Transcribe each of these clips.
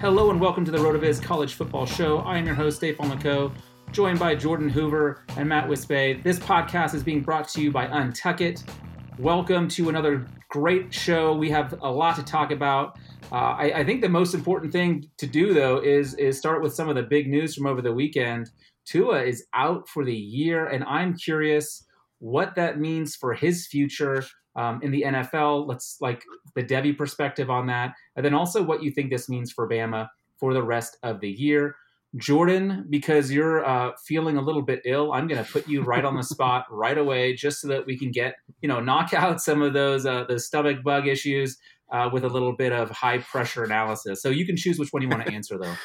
Hello and welcome to the RotoViz College Football Show. I am your host, Dave Falmaco, joined by Jordan Hoover and Matt Wispe. This podcast is being brought to you by Untuckit. Welcome to another great show. We have a lot to talk about. Uh, I, I, think the most important thing to do, though, is is start with some of the big news from over the weekend. Tua is out for the year, and I'm curious what that means for his future um, in the NFL. Let's like the Devy perspective on that, and then also what you think this means for Bama for the rest of the year. Jordan, because you're uh, feeling a little bit ill, I'm going to put you right on the spot right away, just so that we can get you know knock out some of those uh, the stomach bug issues uh, with a little bit of high pressure analysis. So you can choose which one you want to answer though.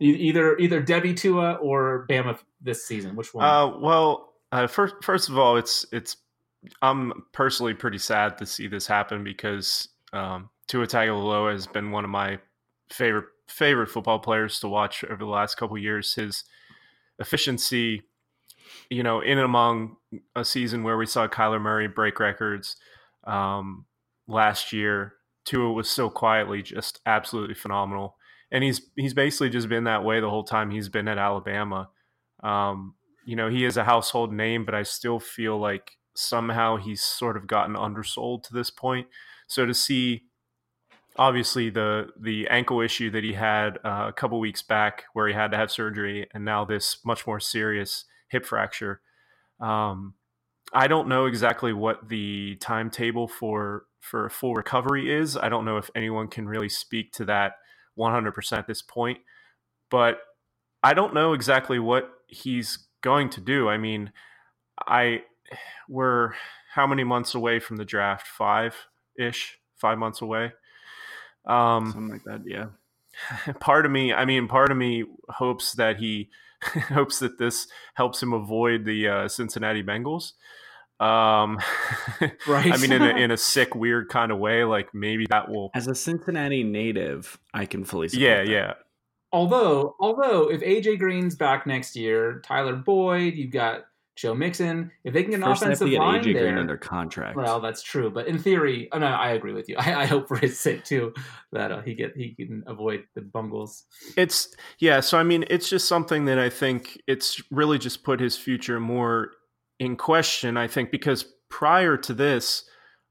either either Devy Tua or Bama this season. Which one? Uh, well, uh, first first of all, it's it's I'm personally pretty sad to see this happen because um, Tua Tagovailoa has been one of my favorite favorite football players to watch over the last couple years. His efficiency, you know, in and among a season where we saw Kyler Murray break records um, last year, Tua was so quietly just absolutely phenomenal, and he's he's basically just been that way the whole time he's been at Alabama. Um, you know, he is a household name, but I still feel like somehow he's sort of gotten undersold to this point. So to see obviously the the ankle issue that he had uh, a couple weeks back where he had to have surgery and now this much more serious hip fracture um, i don't know exactly what the timetable for for a full recovery is i don't know if anyone can really speak to that 100% at this point but i don't know exactly what he's going to do i mean i we're how many months away from the draft? Five ish, five months away. Um, Something like that, yeah. Part of me, I mean, part of me hopes that he hopes that this helps him avoid the uh, Cincinnati Bengals. Um, right. I mean, in a, in a sick, weird kind of way, like maybe that will. As a Cincinnati native, I can fully. yeah, that. yeah. Although, although if AJ Green's back next year, Tyler Boyd, you've got Joe Mixon. If they can get an First offensive line AJ there, Green under contract. Well, that's true, but in theory, oh, no, I agree with you. I, I hope for his sake too that uh, he get he can avoid the bungles. It's yeah. So I mean, it's just something that I think it's really just put his future more in question. I think because prior to this,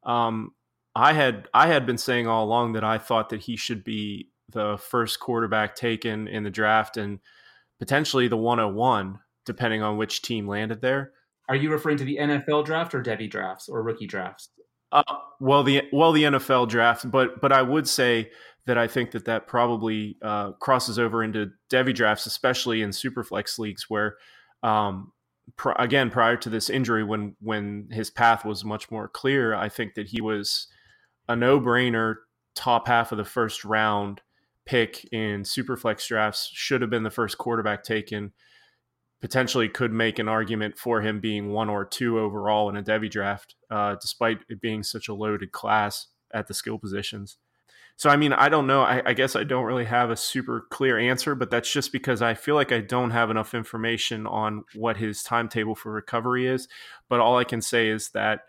um, I had I had been saying all along that I thought that he should be the first quarterback taken in the draft and potentially the 101 depending on which team landed there. Are you referring to the NFL draft or Devy drafts or rookie drafts? Uh, well, the well the NFL draft, but but I would say that I think that that probably uh, crosses over into Devy drafts, especially in superflex leagues where, um, pr- again, prior to this injury, when when his path was much more clear, I think that he was a no brainer top half of the first round pick in superflex drafts. Should have been the first quarterback taken. Potentially could make an argument for him being one or two overall in a Devy draft, uh, despite it being such a loaded class at the skill positions. So, I mean, I don't know. I, I, guess I don't really have a super clear answer, but that's just because I feel like I don't have enough information on what his timetable for recovery is. But all I can say is that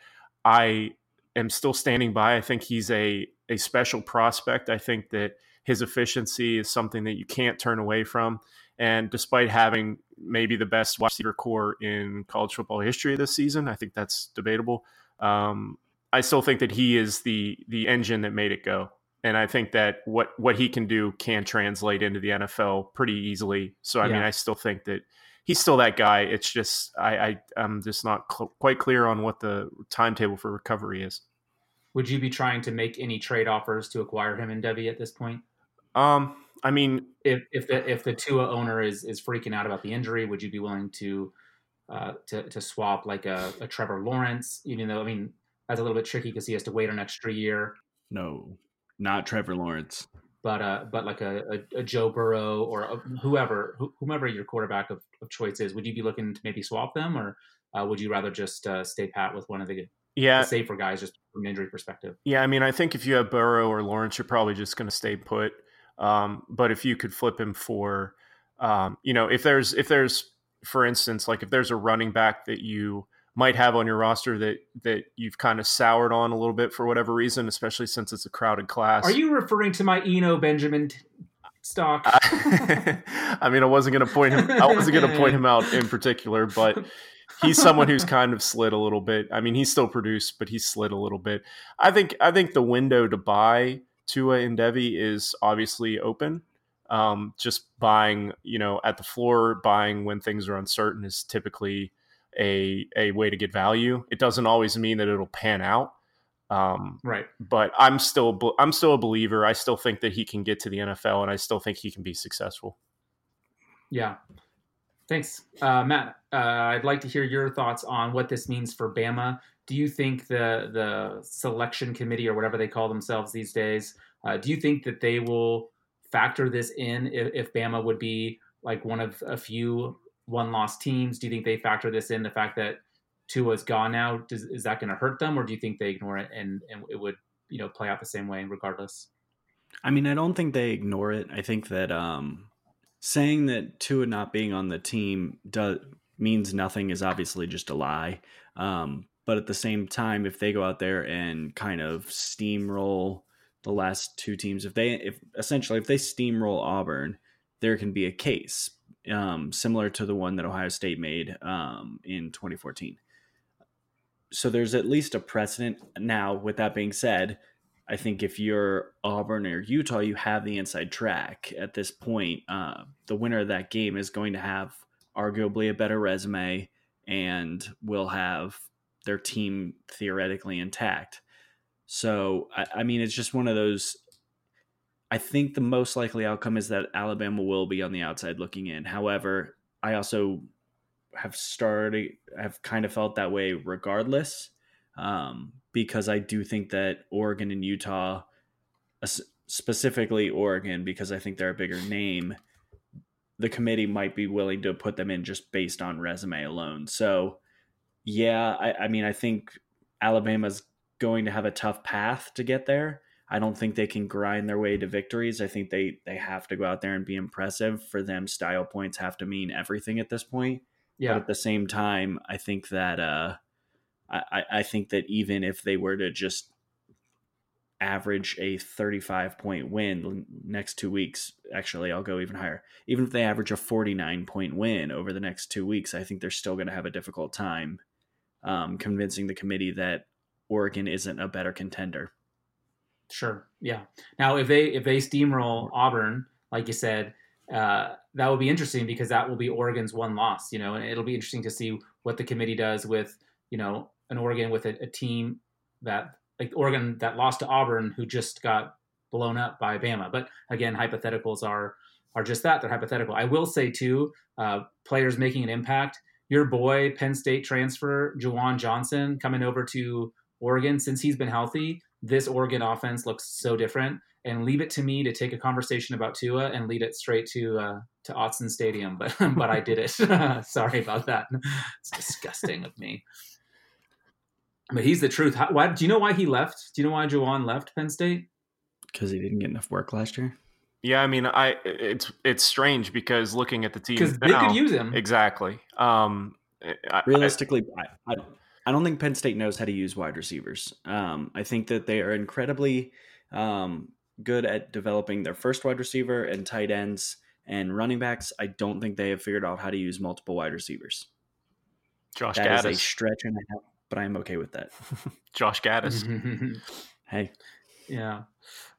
I am still standing by. I think he's a, a special prospect. I think that his efficiency is something that you can't turn away from. And despite having maybe the best wide receiver corps in college football history this season, I think that's debatable. Um, I still think that he is the the engine that made it go and I think that what what he can do can translate into the NFL pretty easily. So I yeah. mean, I still think that he's still that guy. It's just I, I am just not cl- quite clear on what the timetable for recovery is. Would you be trying to make any trade offers to acquire him in Devy at this point? Um, I mean, if if the if the Tua owner is is freaking out about the injury, would you be willing to uh, to to swap like a, a Trevor Lawrence? Even though I mean that's a little bit tricky because he has to wait an extra year. No, not Trevor Lawrence. But uh, but like a, a, a Joe Burrow or a, whoever whomever your quarterback of, of, choice is, would you be looking to maybe swap them, or uh, would you rather just uh, stay pat with one of the yeah the safer guys, just from an injury perspective? Yeah, I mean, I think if you have Burrow or Lawrence, you're probably just going to stay put. Um, but if you could flip him for, um, you know, if there's if there's for instance, like if there's a running back that you might have on your roster that that you've kind of soured on a little bit for whatever reason, especially since it's a crowded class. Are you referring to my Eno Benjamin stock? I mean, I wasn't going to point him. I wasn't going to point him out in particular, but he's someone who's kind of slid a little bit. I mean, he's still produced, but he's slid a little bit. I think. I think the window to buy Tua and Devy is obviously open. Um, just buying, you know, at the floor, buying when things are uncertain is typically a a way to get value. It doesn't always mean that it'll pan out. Um, right. But I'm still I'm still a believer. I still think that he can get to the NFL, and I still think he can be successful. Yeah. Thanks, uh, Matt. Uh, I'd like to hear your thoughts on what this means for Bama. Do you think the the selection committee or whatever they call themselves these days? Uh, do you think that they will factor this in if, if Bama would be like one of a few one loss teams? Do you think they factor this in the fact that Tua's gone now? Does, is that going to hurt them, or do you think they ignore it and and it would you know play out the same way regardless? I mean, I don't think they ignore it. I think that um, saying that Tua not being on the team does means nothing is obviously just a lie. Um, but at the same time, if they go out there and kind of steamroll the last two teams, if they if essentially if they steamroll Auburn, there can be a case um, similar to the one that Ohio State made um, in 2014. So there's at least a precedent. Now, with that being said, I think if you're Auburn or Utah, you have the inside track at this point. Uh, the winner of that game is going to have arguably a better resume and will have their team theoretically intact. So, I, I mean, it's just one of those I think the most likely outcome is that Alabama will be on the outside looking in. However, I also have started, have kind of felt that way regardless, um, because I do think that Oregon and Utah, specifically Oregon, because I think they're a bigger name, the committee might be willing to put them in just based on resume alone. So, yeah, I, I mean, I think Alabama's going to have a tough path to get there I don't think they can grind their way to victories. I think they they have to go out there and be impressive. For them, style points have to mean everything at this point. Yeah. But at the same time, I think that uh, I, I think that even if they were to just average a 35 point win next two weeks, actually, I'll go even higher. Even if they average a 49 point win over the next two weeks, I think they're still going to have a difficult time um, convincing the committee that Oregon isn't a better contender. Sure. Yeah. Now, if they if they steamroll Auburn, like you said, uh, that would be interesting because that will be Oregon's one loss. You know, and it'll be interesting to see what the committee does with you know an Oregon with a, a team that like Oregon that lost to Auburn, who just got blown up by Bama. But again, hypotheticals are are just that they're hypothetical. I will say too, uh, players making an impact. Your boy Penn State transfer Juwan Johnson coming over to Oregon since he's been healthy. This Oregon offense looks so different. And leave it to me to take a conversation about Tua and lead it straight to uh, to Autzen Stadium. But but I did it. Sorry about that. It's disgusting of me. But he's the truth. How, why do you know why he left? Do you know why Juwan left Penn State? Because he didn't get enough work last year. Yeah, I mean, I it's it's strange because looking at the team because they could use him exactly. Um, I, Realistically, I, I, I don't think Penn State knows how to use wide receivers. Um, I think that they are incredibly um, good at developing their first wide receiver and tight ends and running backs. I don't think they have figured out how to use multiple wide receivers. Josh that Gattis. is a stretch and a half, but I am okay with that. Josh Gattis. hey. Yeah.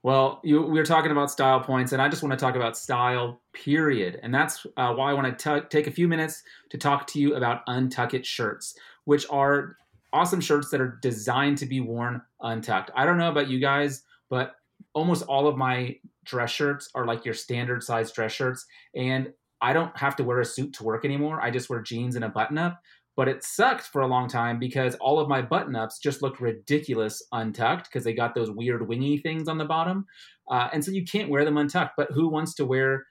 Well, you, we were talking about style points, and I just want to talk about style, period. And that's uh, why I want to take a few minutes to talk to you about Untuck It shirts, which are awesome shirts that are designed to be worn untucked. I don't know about you guys, but almost all of my dress shirts are like your standard size dress shirts. And I don't have to wear a suit to work anymore. I just wear jeans and a button up. But it sucked for a long time because all of my button ups just looked ridiculous untucked because they got those weird wingy things on the bottom. Uh, and so you can't wear them untucked. But who wants to wear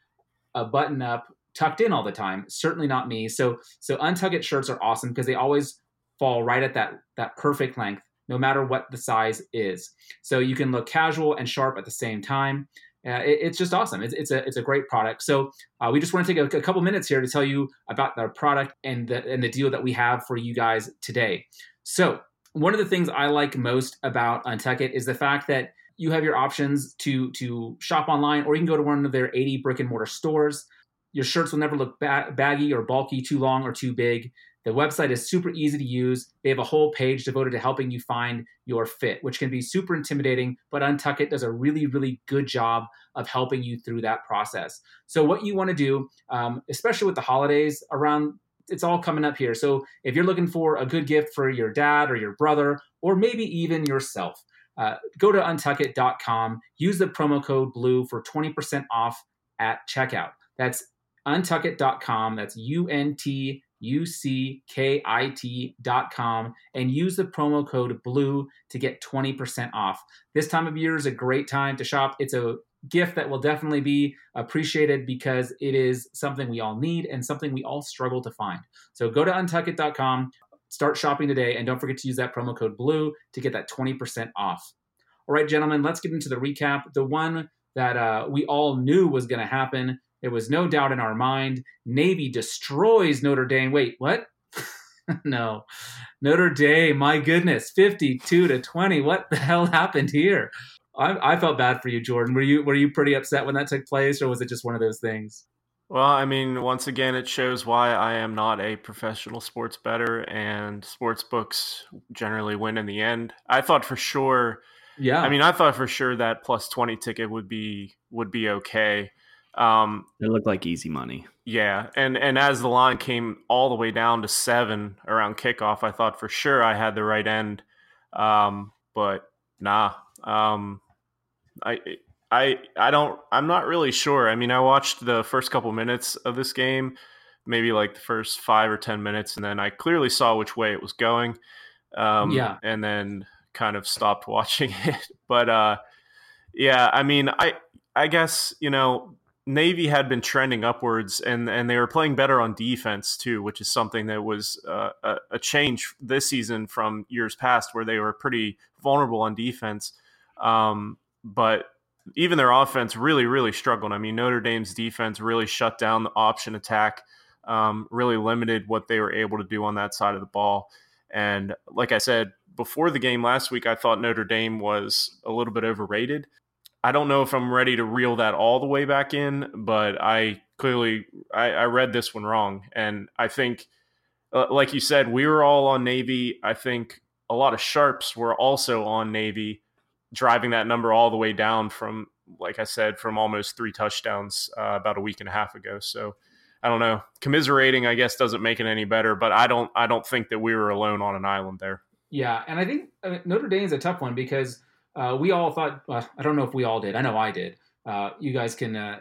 a button up tucked in all the time? Certainly not me. So so untuck it shirts are awesome because they always fall right at that that perfect length no matter what the size is. So you can look casual and sharp at the same time. Uh, it, it's just awesome. It's, it's, a it's a great product. So uh, we just want to take a, a, couple minutes here to tell you about the product and the and the deal that we have for you guys today. So one of the things I like most about Untuck It is the fact that you have your options to to shop online, or you can go to one of their 80 brick and mortar stores. Your shirts will never look ba- baggy or bulky, too long or too big. The website is super easy to use. They have a whole page devoted to helping you find your fit, which can be super intimidating, but Untuck It does a really, really good job of helping you through that process. So, what you want to do, um, especially with the holidays around, it's all coming up here. So, if you're looking for a good gift for your dad or your brother, or maybe even yourself, uh, go to untuckit.com, use the promo code BLUE for 20% off at checkout. That's untuckit.com. That's U N T uckit.com and use the promo code blue to get 20% off. This time of year is a great time to shop. It's a gift that will definitely be appreciated because it is something we all need and something we all struggle to find. So go to untuckit.com start shopping today and don't forget to use that promo code blue to get that 20% off. All right gentlemen let's get into the recap. The one that uh, we all knew was going to happen there was no doubt in our mind. Navy destroys Notre Dame. Wait, what? no. Notre Dame, my goodness, 52 to 20. What the hell happened here? I, I, felt bad for you, Jordan. Were you were you pretty upset when that took place, or was it just one of those things? Well, I mean, once again, it shows why I am not a professional sports bettor, and sports books generally win in the end. I thought for sure, yeah. I mean, I thought for sure that plus twenty ticket would be would be okay. Um, it looked like easy money. Yeah, and and as the line came all the way down to seven around kickoff, I thought for sure I had the right end, um, but nah. Um, I I I don't. I'm not really sure. I mean, I watched the first couple minutes of this game, maybe like the first five or ten minutes, and then I clearly saw which way it was going. Um, yeah, and then kind of stopped watching it. But uh, yeah, I mean, I I guess you know Navy had been trending upwards, and and they were playing better on defense too, which is something that was uh, a, a, change this season from years past, where they were pretty vulnerable on defense. Um, but even their offense really, really struggled. I mean, Notre Dame's defense really shut down the option attack, um, really limited what they were able to do on that side of the ball. And like I said before the game last week, I thought Notre Dame was a little bit overrated. I don't know if I'm ready to reel that all the way back in, but I clearly I, I read this one wrong, and I think, uh, like you said, we were all on Navy. I think a lot of sharps were also on Navy, driving that number all the way down from, like I said, from almost three touchdowns uh, about a week and a half ago. So I don't know. Commiserating, I guess, doesn't make it any better, but I don't I don't think that we were alone on an island there. Yeah, and I think Notre Dame is a tough one because uh, we all thought. Uh, I don't know if we all did. I know I did. Uh, you guys can. Uh,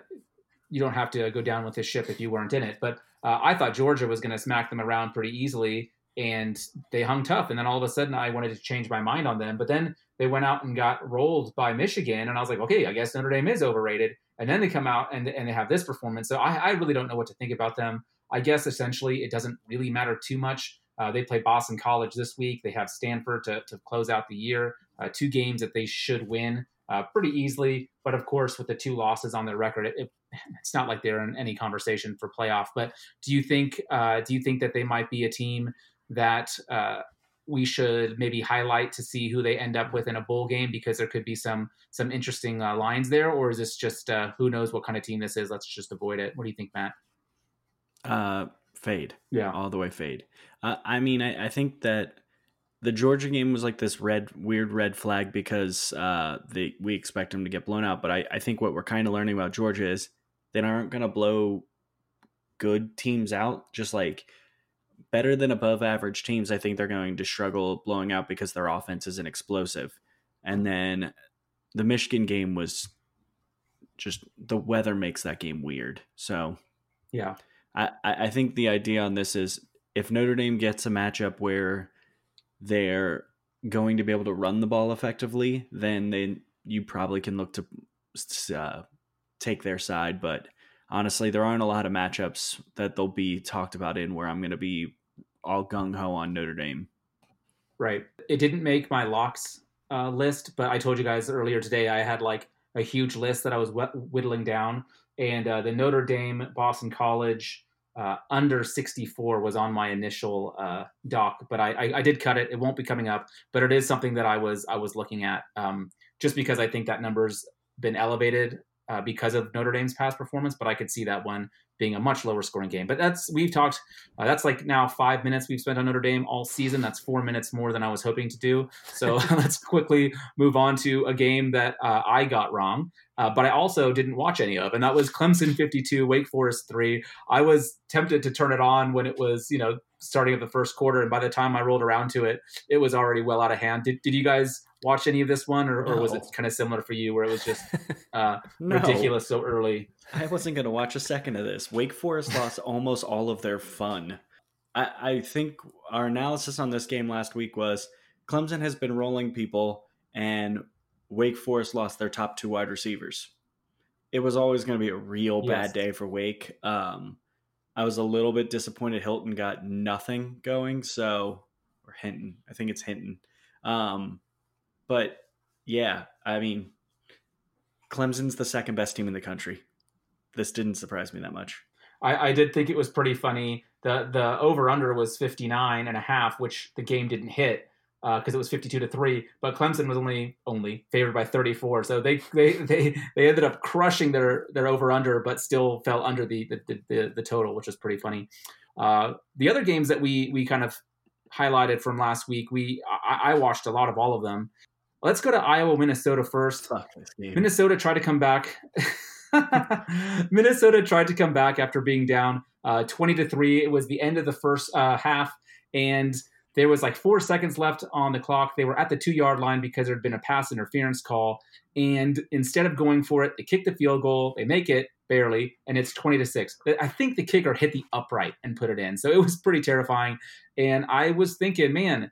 you don't have to go down with this ship if you weren't in it. But uh, I thought Georgia was going to smack them around pretty easily, and they hung tough. And then all of a sudden, I wanted to change my mind on them. But then they went out and got rolled by Michigan, and I was like, okay, I guess Notre Dame is overrated. And then they come out and and they have this performance. So I, I really don't know what to think about them. I guess essentially it doesn't really matter too much. Uh, they play Boston College this week. They have Stanford to, to close out the year. Uh, two games that they should win uh, pretty easily. But of course, with the two losses on their record, it, it, it's not like they're in any conversation for playoff. But do you think uh, do you think that they might be a team that uh, we should maybe highlight to see who they end up with in a bowl game because there could be some some interesting uh, lines there, or is this just who knows what kind of team this is? Let's just avoid it. What do you think, Matt? Fade. Yeah, all the way fade. Uh, I mean, I, I think that the Georgia game was like this red, weird red flag because uh, they we expect them to get blown out. But I, I think what we're kind of learning about Georgia is they aren't going to blow good teams out. Just like better than above average teams, I think they're going to struggle blowing out because their offense isn't explosive. And then the Michigan game was just the weather makes that game weird. So yeah, I, I think the idea on this is if Notre Dame gets a matchup where they're going to be able to run the ball effectively, then they you probably can look to uh, take their side. But honestly, there aren't a lot of matchups that they'll be talked about in where I'm going to be all gung ho on Notre Dame. Right. It didn't make my locks uh, list, but I told you guys earlier today I had like a huge list that I was whittling down, and uh, the Notre Dame Boston College uh, under 64 was on my initial uh, doc, but I, I, I, did cut it. It won't be coming up, but it is something that I was I was looking at um, just because I think that number's been elevated uh, because of Notre Dame's past performance. But I could see that one being a much lower scoring game. But that's we've talked. Uh, that's like now five minutes we've spent on Notre Dame all season. That's four minutes more than I was hoping to do. So let's quickly move on to a game that uh, I got wrong. Uh, but I also didn't watch any of, and that was Clemson 52, Wake Forest 3. I was tempted to turn it on when it was, you know, starting of the first quarter, and by the time I rolled around to it, it was already well out of hand. Did, did you guys watch any of this one, or, no. or was it kind of similar for you, where it was just uh, no. ridiculous so early? I wasn't going to watch a second of this. Wake Forest lost almost all of their fun. I, I think our analysis on this game last week was Clemson has been rolling people, and Wake Forest lost their top two wide receivers. It was always going to be a real yes. bad day for Wake. Um, I was a little bit disappointed Hilton got nothing going. So, or Hinton, I think it's Hinton. Um, but yeah, I mean, Clemson's the second best team in the country. This didn't surprise me that much. I, I did think it was pretty funny. The the over under was 59 and a half, which the game didn't hit because uh, it was 52 to 3 but clemson was only only favored by 34 so they they they, they ended up crushing their their over under but still fell under the the, the, the total which was pretty funny uh, the other games that we we kind of highlighted from last week we I, I watched a lot of all of them let's go to iowa minnesota first minnesota tried to come back minnesota tried to come back after being down uh, 20 to 3 it was the end of the first uh, half and there was like four seconds left on the clock. They were at the two yard line because there had been a pass interference call. And instead of going for it, they kick the field goal. They make it barely, and it's 20 to 6. I think the kicker hit the upright and put it in. So it was pretty terrifying. And I was thinking, man,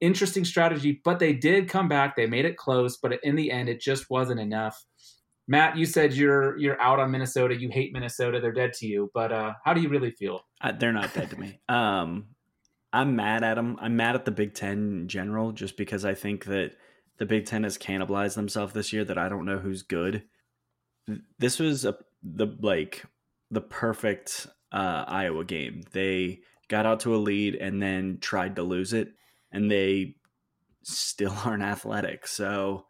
interesting strategy, but they did come back. They made it close, but in the end, it just wasn't enough. Matt, you said you're you're out on Minnesota. You hate Minnesota. They're dead to you. But uh, how do you really feel? Uh, they're not dead to me. Um, I'm mad at them. I'm mad at the Big Ten in general, just because I think that the Big Ten has cannibalized themselves this year. That I don't know who's good. This was a the like the perfect uh, Iowa game. They got out to a lead and then tried to lose it, and they still aren't athletic. So,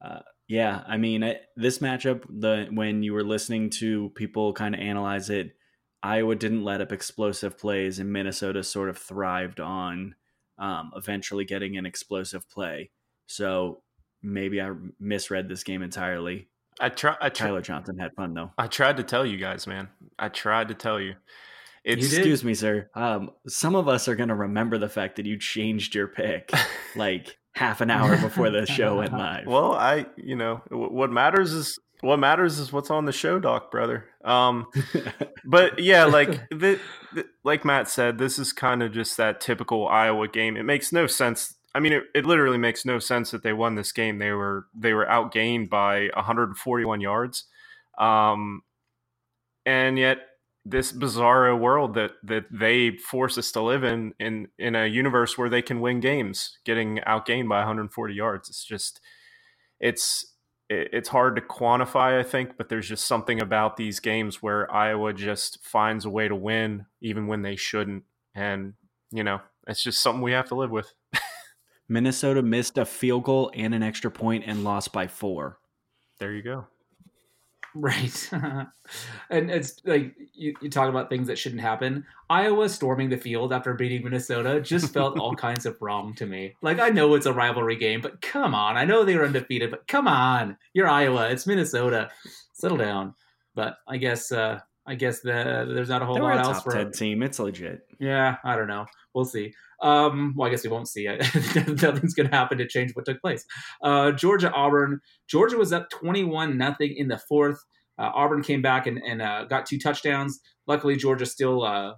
uh, yeah, I mean, I, this matchup, the when you were listening to people kind of analyze it, Iowa didn't let up explosive plays, and Minnesota sort of thrived on um, eventually getting an explosive play. So maybe I misread this game entirely. I try. I Tyler Johnson had fun though. I tried to tell you guys, man. I tried to tell you. It's, Excuse me, sir. Um, some of us are going to remember the fact that you changed your pick like half an hour before the show went live. Well, I, you know, what matters is what matters is what's on the show, Doc, brother. Um, but yeah, like the, the, like Matt said, this is kind of just that typical Iowa game. It makes no sense. I mean, it, it literally makes no sense that they won this game. They were they were outgained by 141 yards, um, and yet this bizarro world that that they force us to live in in in a universe where they can win games, getting outgained by 140 yards. It's just it's it's hard to quantify, I think, but there's just something about these games where Iowa just finds a way to win even when they shouldn't. And, you know, it's just something we have to live with. Minnesota missed a field goal and an extra point and lost by four. There you go. Right. and it's like you, you talk about things that shouldn't happen. Iowa storming the field after beating Minnesota just felt all kinds of wrong to me. Like, I know it's a rivalry game, but come on. I know they were undefeated, but come on. You're Iowa. It's Minnesota. Settle down. But I guess, uh, I guess the, there's not a whole They're lot a else top for 10 team. It's legit. Yeah, I don't know. We'll see. Um, well, I guess we won't see. it. Nothing's going to happen to change what took place. Uh, Georgia Auburn. Georgia was up twenty-one nothing in the fourth. Uh, Auburn came back and, and uh, got two touchdowns. Luckily, Georgia still uh,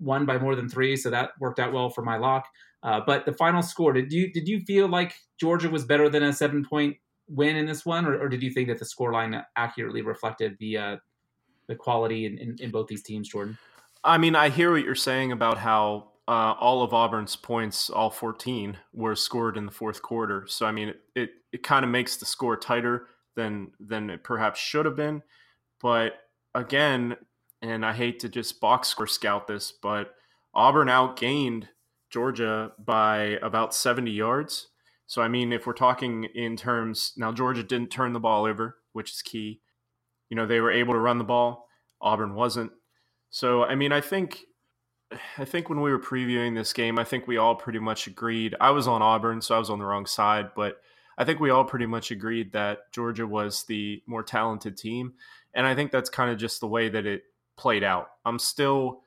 won by more than three, so that worked out well for my lock. Uh, but the final score did you did you feel like Georgia was better than a seven point win in this one, or, or did you think that the scoreline accurately reflected the uh, the quality in, in, in both these teams, Jordan? I mean, I hear what you're saying about how uh, all of Auburn's points, all 14, were scored in the fourth quarter. So I mean, it it, it kind of makes the score tighter than than it perhaps should have been. But again, and I hate to just box score scout this, but Auburn outgained Georgia by about 70 yards. So I mean, if we're talking in terms now, Georgia didn't turn the ball over, which is key. You know, they were able to run the ball. Auburn wasn't. So I mean, I think I think when we were previewing this game, I think we all pretty much agreed. I was on Auburn, so I was on the wrong side, but I think we all pretty much agreed that Georgia was the more talented team, and I think that's kind of just the way that it played out. I'm still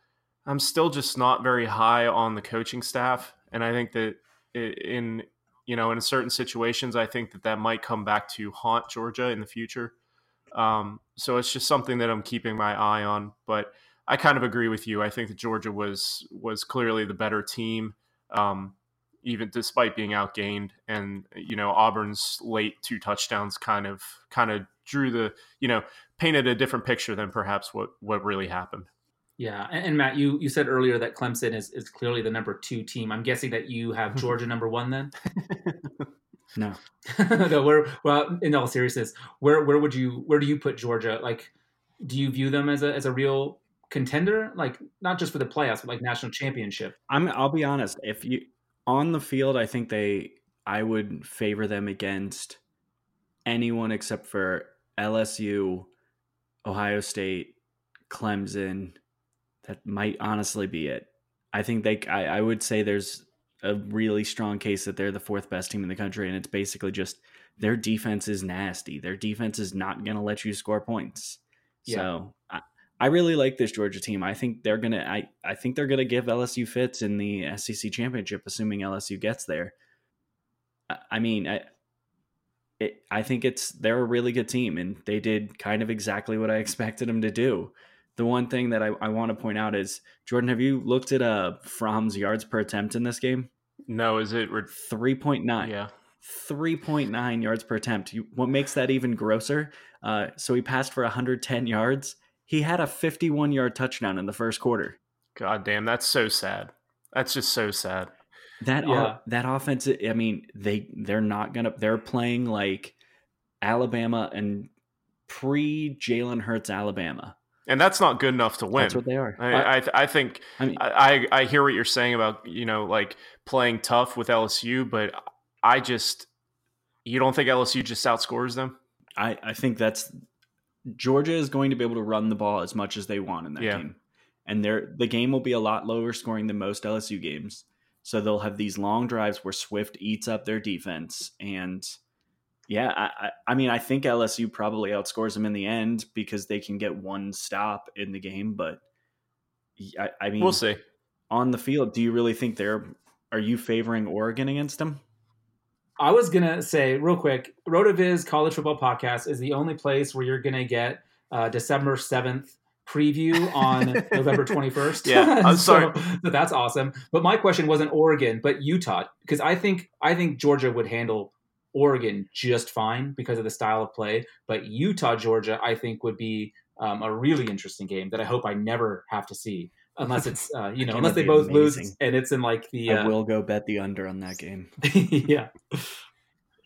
I'm still just not very high on the coaching staff, and I think that in you know in certain situations, I think that that might come back to haunt Georgia in the future. Um, so it's just something that I'm keeping my eye on, but. I kind of agree with you. I think that Georgia was was clearly the better team. Um, even despite being outgained. And you know, Auburn's late two touchdowns kind of kind of drew the you know painted a different picture than perhaps what what really happened. Yeah, and, and, Matt, you you said earlier that Clemson is is clearly the number two team. I'm guessing that you have Georgia number one then. no, no. Where well, in all seriousness, where where would you where do you put Georgia? Like, do you view them as a as a real contender? Like, not just for the playoffs, but like national championship. I'm. I'll be honest. If you on the field, I think they I would favor them against anyone except for LSU, Ohio State, Clemson. That might honestly be it. I think they I, I would say there's a really strong case that they're the fourth best team in the country, and it's basically just their defense is nasty. Their defense is not going to let you score points. Yeah. So I, I really like this Georgia team. I think they're gonna. I I think they're gonna give LSU fits in the SEC championship, assuming LSU gets there. I, mean, I. It, I think it's they're a really good team, and they did kind of exactly what I expected them to do. The one thing that I, I want to point out is Jordan. Have you looked at uh Fromm's yards per attempt in this game? No, is it three point nine? Yeah, 3.9 yards per attempt. what makes that even grosser? Uh, so he passed for 110 yards he had a 51 yard touchdown in the first quarter. God damn, that's so sad. That's just so sad. That yeah. that offense. I mean, they they're not gonna. They're playing like Alabama and pre Jalen Hurts Alabama, and that's not good enough to win. That's what they are. I I, I think I, mean, I I hear what you're saying about you know like playing tough with LSU, but I just you don't think LSU just outscores them? I I think that's Georgia is going to be able to run the ball as much as they want in that yeah. game. And the game will be a lot lower scoring than most LSU games. So they'll have these long drives where Swift eats up their defense. And yeah, I, I mean, I think LSU probably outscores them in the end because they can get one stop in the game. But I, I mean, we'll see. On the field, do you really think they're, are you favoring Oregon against them? I was gonna say real quick, Rotoviz College Football Podcast is the only place where you're gonna get uh, December seventh preview on November 21st. Yeah, I'm sorry. so, so that's awesome. But my question wasn't Oregon, but Utah, because I think I think Georgia would handle Oregon just fine because of the style of play. But Utah, Georgia, I think would be um, a really interesting game that I hope I never have to see. Unless it's uh, you know, unless they both amazing. lose and it's in like the. Uh, I will go bet the under on that game. yeah.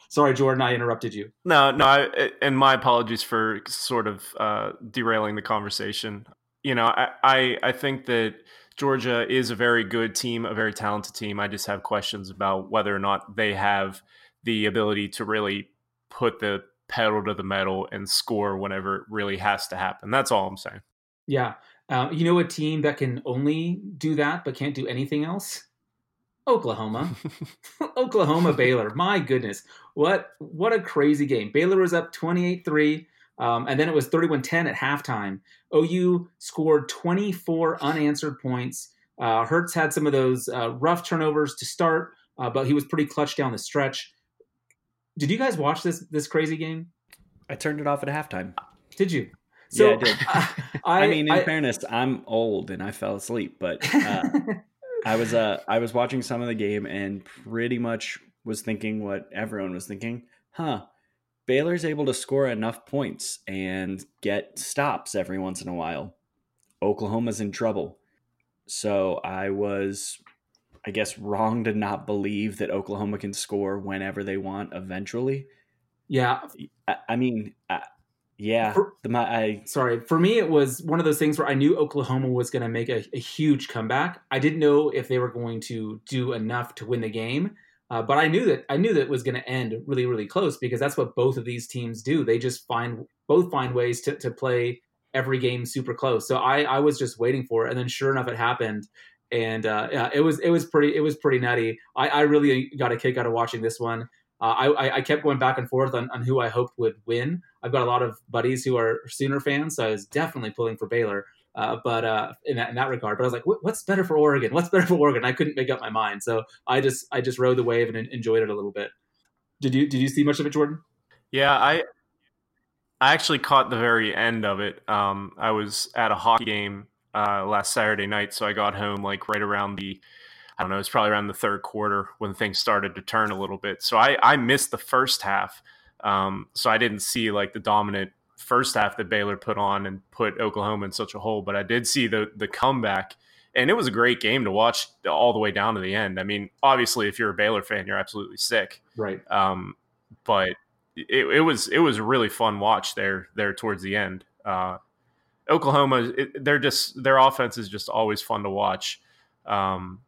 Sorry, Jordan, I interrupted you. No, no, I, and my apologies for sort of uh, derailing the conversation. You know, I, I, I think that Georgia is a very good team, a very talented team. I just have questions about whether or not they have the ability to really put the pedal to the metal and score whenever it really has to happen. That's all I'm saying. Yeah. Um, you know, a team that can only do that but can't do anything else? Oklahoma. Oklahoma Baylor. My goodness. What what a crazy game. Baylor was up 28-3 um, and then it was 31-10 at halftime. OU scored 24 unanswered points. Uh, Hurts had some of those uh, rough turnovers to start, uh, but he was pretty clutch down the stretch. Did you guys watch this this crazy game? I turned it off at halftime. Did you? So, yeah, I did. I, I mean, in I, fairness, I'm old and I fell asleep, but uh, I was uh I was watching some of the game and pretty much was thinking what everyone was thinking. Huh. Baylor's able to score enough points and get stops every once in a while. Oklahoma's in trouble. So I was I guess wrong to not believe that Oklahoma can score whenever they want eventually. Yeah. I, I mean, I, yeah, for, the, my, I sorry. For me, it was one of those things where I knew Oklahoma was going to make a, a, huge comeback. I didn't know if they were going to do enough to win the game, uh, but I knew that I knew that it was going to end really, really close because that's what both of these teams do. They just find both find ways to, to play every game super close. So I, I was just waiting for it, and then sure enough, it happened. And uh, yeah, it was it was pretty it was pretty nutty. I, I really got a kick out of watching this one. Uh, I, I kept going back and forth on, on who I hoped would win. I've got a lot of buddies who are Sooner fans, so I was definitely pulling for Baylor. Uh, but uh, in, that, in that regard, but I was like, what's better for Oregon? What's better for Oregon? I couldn't make up my mind, so I just I just rode the wave and enjoyed it a little bit. Did you did you see much of it, Jordan? Yeah, I I actually caught the very end of it. Um, I was at a hockey game uh, last Saturday night, so I got home like right around the I don't know, it's probably around the third quarter when things started to turn a little bit. So I, I missed the first half. Um, so I didn't see like the dominant first half that Baylor put on and put Oklahoma in such a hole, but I did see the the comeback. And it was a great game to watch all the way down to the end. I mean, obviously, if you're a Baylor fan, you're absolutely sick, right? Um, but it, it, was it was a really fun watch there there towards the end. Uh, Oklahoma, it, they're just their offense is just always fun to watch. Um,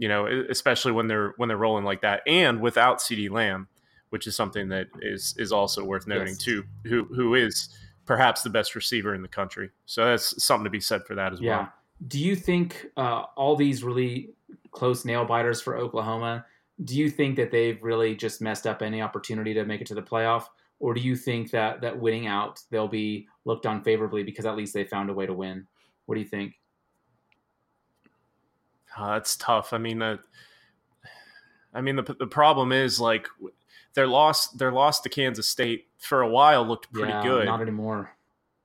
you know, especially when they're when they're rolling like that, and without CeeDee Lamb, which is something that is is also worth noting yes. too. Who who is perhaps the best receiver in the country? So that's something to be said for that as yeah. well. Do you think uh, all these really close nail biters for Oklahoma? Do you think that they've really just messed up any opportunity to make it to the playoff, or do you think that that winning out they'll be looked on favorably because at least they found a way to win? What do you think? Uh, that's tough. I mean, uh, I mean the the problem is like their loss their loss to Kansas State for a while looked pretty yeah, good. Not anymore.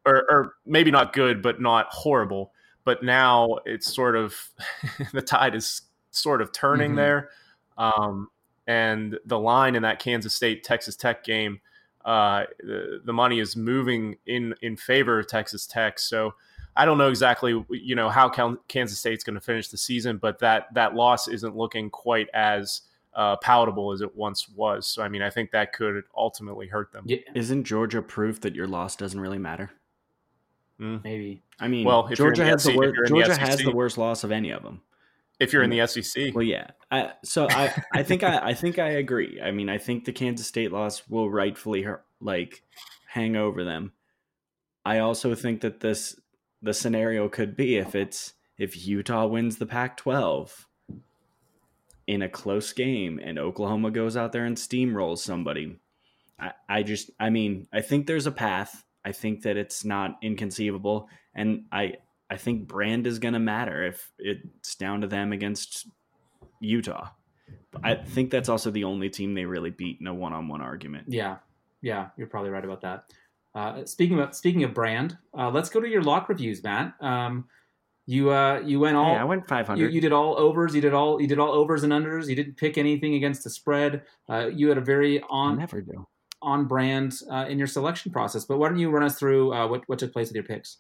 Or, or maybe not good, but not horrible. But now it's sort of the tide is sort of turning mm-hmm. there, um, and the line in that Kansas State Texas Tech game, uh, the, the money is moving in in favor of Texas Tech. So I don't know exactly, you know, how Kansas State's going to finish the season, but that that loss isn't looking quite as uh, palatable as it once was. So, I mean, I think that could ultimately hurt them. Yeah. Isn't Georgia proof that your loss doesn't really matter? Mm. Maybe. I mean, well, Georgia the has SEC, the worst. Georgia the has the worst loss of any of them. If you're in the SEC, well, yeah. I, so I, I think I, I think I agree. I mean, I think the Kansas State loss will rightfully like hang over them. I also think that this the scenario could be if it's if Utah wins the Pac-12 in a close game and Oklahoma goes out there and steamrolls somebody. I, I just I mean, I think there's a path. I think that it's not inconceivable. And I I think brand is gonna matter if it's down to them against Utah. I think that's also the only team they really beat in a one-on-one argument. Yeah, yeah, you're probably right about that. Uh, speaking of speaking of brand, uh, let's go to your lock reviews, Matt. Um, you uh, you went all. Yeah, I went five hundred. You, you did all overs. You did all. You did all overs and unders. You didn't pick anything against the spread. Uh, you had a very I on never do. on brand uh, in your selection process. But why don't you run us through uh, what what took place with your picks?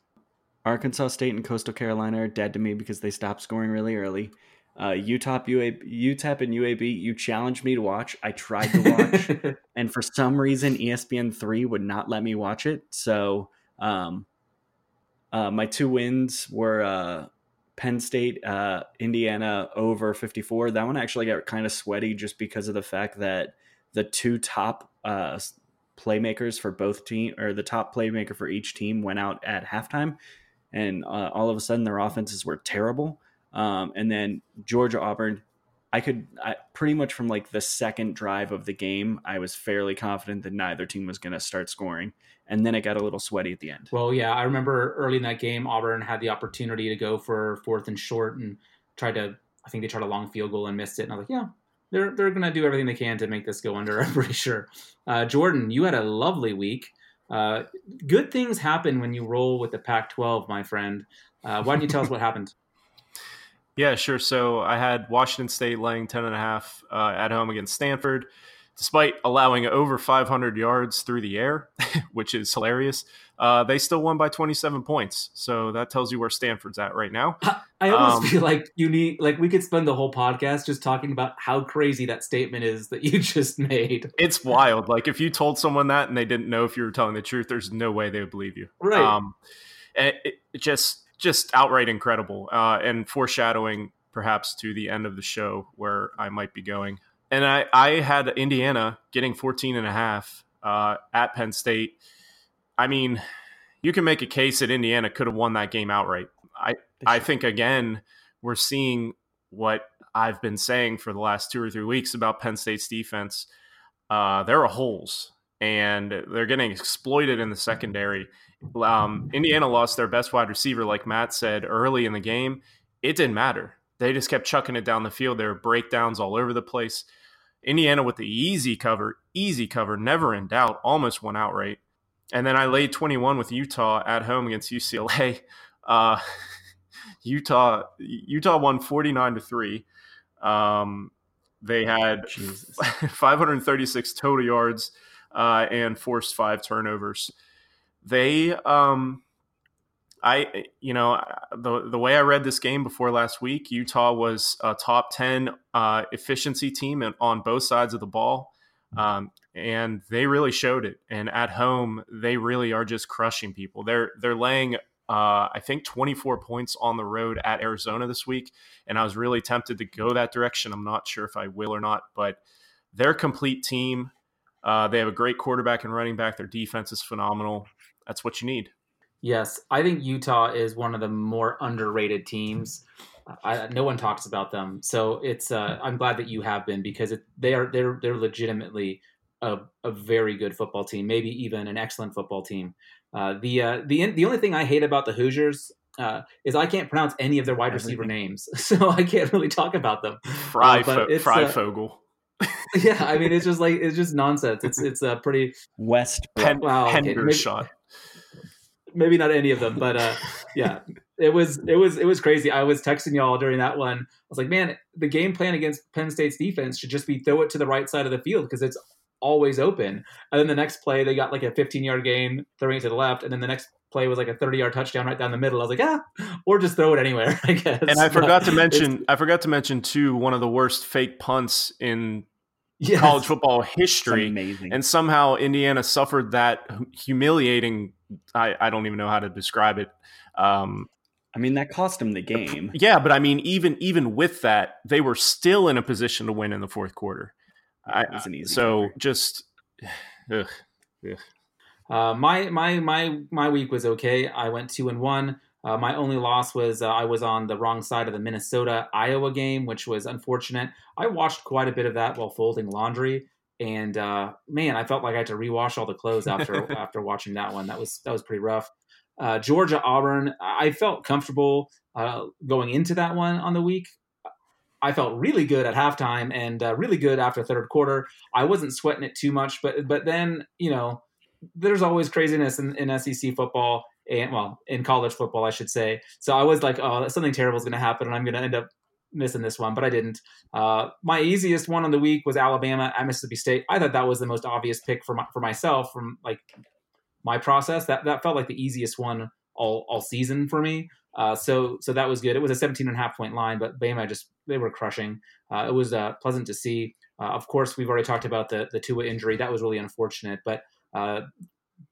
Arkansas State and Coastal Carolina are dead to me because they stopped scoring really early. Uh, Utah, UA, UTEP, and UAB, you challenged me to watch. I tried to watch, and for some reason, ESPN three would not let me watch it. So, um, uh, my two wins were uh, Penn State, uh, Indiana over fifty four. That one actually got kind of sweaty just because of the fact that the two top uh, playmakers for both team or the top playmaker for each team went out at halftime and uh, all of a sudden their offenses were terrible. Um, and then Georgia Auburn, I could I, pretty much from like the second drive of the game, I was fairly confident that neither team was going to start scoring, and then it got a little sweaty at the end. Well, yeah, I remember early in that game, Auburn had the opportunity to go for fourth and short and tried to. I think they tried a long field goal and missed it. And I was like, yeah, they're they're going to do everything they can to make this go under. I'm pretty sure. Uh, Jordan, you had a lovely week. Uh, good things happen when you roll with the Pac-12, my friend. Uh, why don't you tell us what happened? Yeah, sure. So I had Washington State laying 10 and a half uh, at home against Stanford, despite allowing over 500 yards through the air, which is hilarious. Uh, they still won by 27 points. So that tells you where Stanford's at right now. I almost Um, feel like you need like we could spend the whole podcast just talking about how crazy that statement is that you just made. It's wild. Like if you told someone that and they didn't know if you were telling the truth, there's no way they would believe you. Right. Um, it, it just just outright incredible uh, and foreshadowing perhaps to the end of the show where I might be going. And I, I had Indiana getting 14 and a half uh, at Penn State. I mean, you can make a case that Indiana could have won that game outright. I, I think again, we're seeing what I've been saying for the last two or three weeks about Penn State's defense. Uh, there are holes, and they're getting exploited in the secondary. Um, Indiana lost their best wide receiver, like Matt said early in the game. It didn't matter. They just kept chucking it down the field. There were breakdowns all over the place. Indiana with the easy cover, easy cover, never in doubt, almost won outright. And then I laid 21 with Utah at home against UCLA. Uh, Utah Utah won 49 to 3. Um, they had Jesus. 536 total yards uh, and forced five turnovers. They, um, I, you know, the the way I read this game before last week, Utah was a top 10 uh, efficiency team on both sides of the ball. Um, and they really showed it. And at home, they really are just crushing people. They're they're laying, uh, I think, 24 points on the road at Arizona this week, and I was really tempted to go that direction. I'm not sure if I will or not, but they're a complete team. Uh, they have a great quarterback and running back. Their defense is phenomenal. That's what you need. Yes, I think Utah is one of the more underrated teams. I, no one talks about them, so it's. Uh, I'm glad that you have been because it, they are they're they're legitimately a, a very good football team, maybe even an excellent football team. Uh, the uh, the the only thing I hate about the Hoosiers uh, is I can't pronounce any of their wide receiver Everything. names, so I can't really talk about them. Fry, Uh, but Fo- Fry uh, Fogel. yeah, I mean it's just like it's just nonsense. It's it's a pretty West. Pen- wow, okay, maybe- Hendershot. Maybe not any of them, but uh, yeah, it was it was it was crazy. I was texting y'all during that one. I was like, man, the game plan against Penn State's defense should just be throw it to the right side of the field because it's always open. And then the next play, they got like a 15 yard gain throwing it to the left, and then the next play was like a 30 yard touchdown right down the middle. I was like, ah, or just throw it anywhere, I guess. And I forgot to mention, I forgot to mention too, one of the worst fake punts in yes. college football history. amazing. and somehow Indiana suffered that humiliating. I, I don't even know how to describe it. Um, I mean, that cost him the game. yeah, but I mean, even even with that, they were still in a position to win in the fourth quarter. I, an easy so cover. just ugh. Uh, my my my my week was okay. I went two and one. Uh, my only loss was uh, I was on the wrong side of the Minnesota Iowa game, which was unfortunate. I watched quite a bit of that while folding laundry, and uh, man, I felt like I had to rewash all the clothes after after watching that one. That was that was pretty rough. Uh, Georgia Auburn, I felt comfortable uh, going into that one on the week. I felt really good at halftime and uh, really good after third quarter. I wasn't sweating it too much, but but then you know, there's always craziness in, in SEC football and well, in college football, I should say. So I was like, oh, something terrible is going to happen, and I'm going to end up missing this one, but I didn't. Uh, my easiest one on the week was Alabama at Mississippi State. I thought that was the most obvious pick for my, for myself from like my process. That that felt like the easiest one all all season for me. Uh, so so that was good. It was a 17 and a half point line, but Bama just they were crushing. Uh, it was uh, pleasant to see. Uh, of course, we've already talked about the the Tua injury. That was really unfortunate, but uh,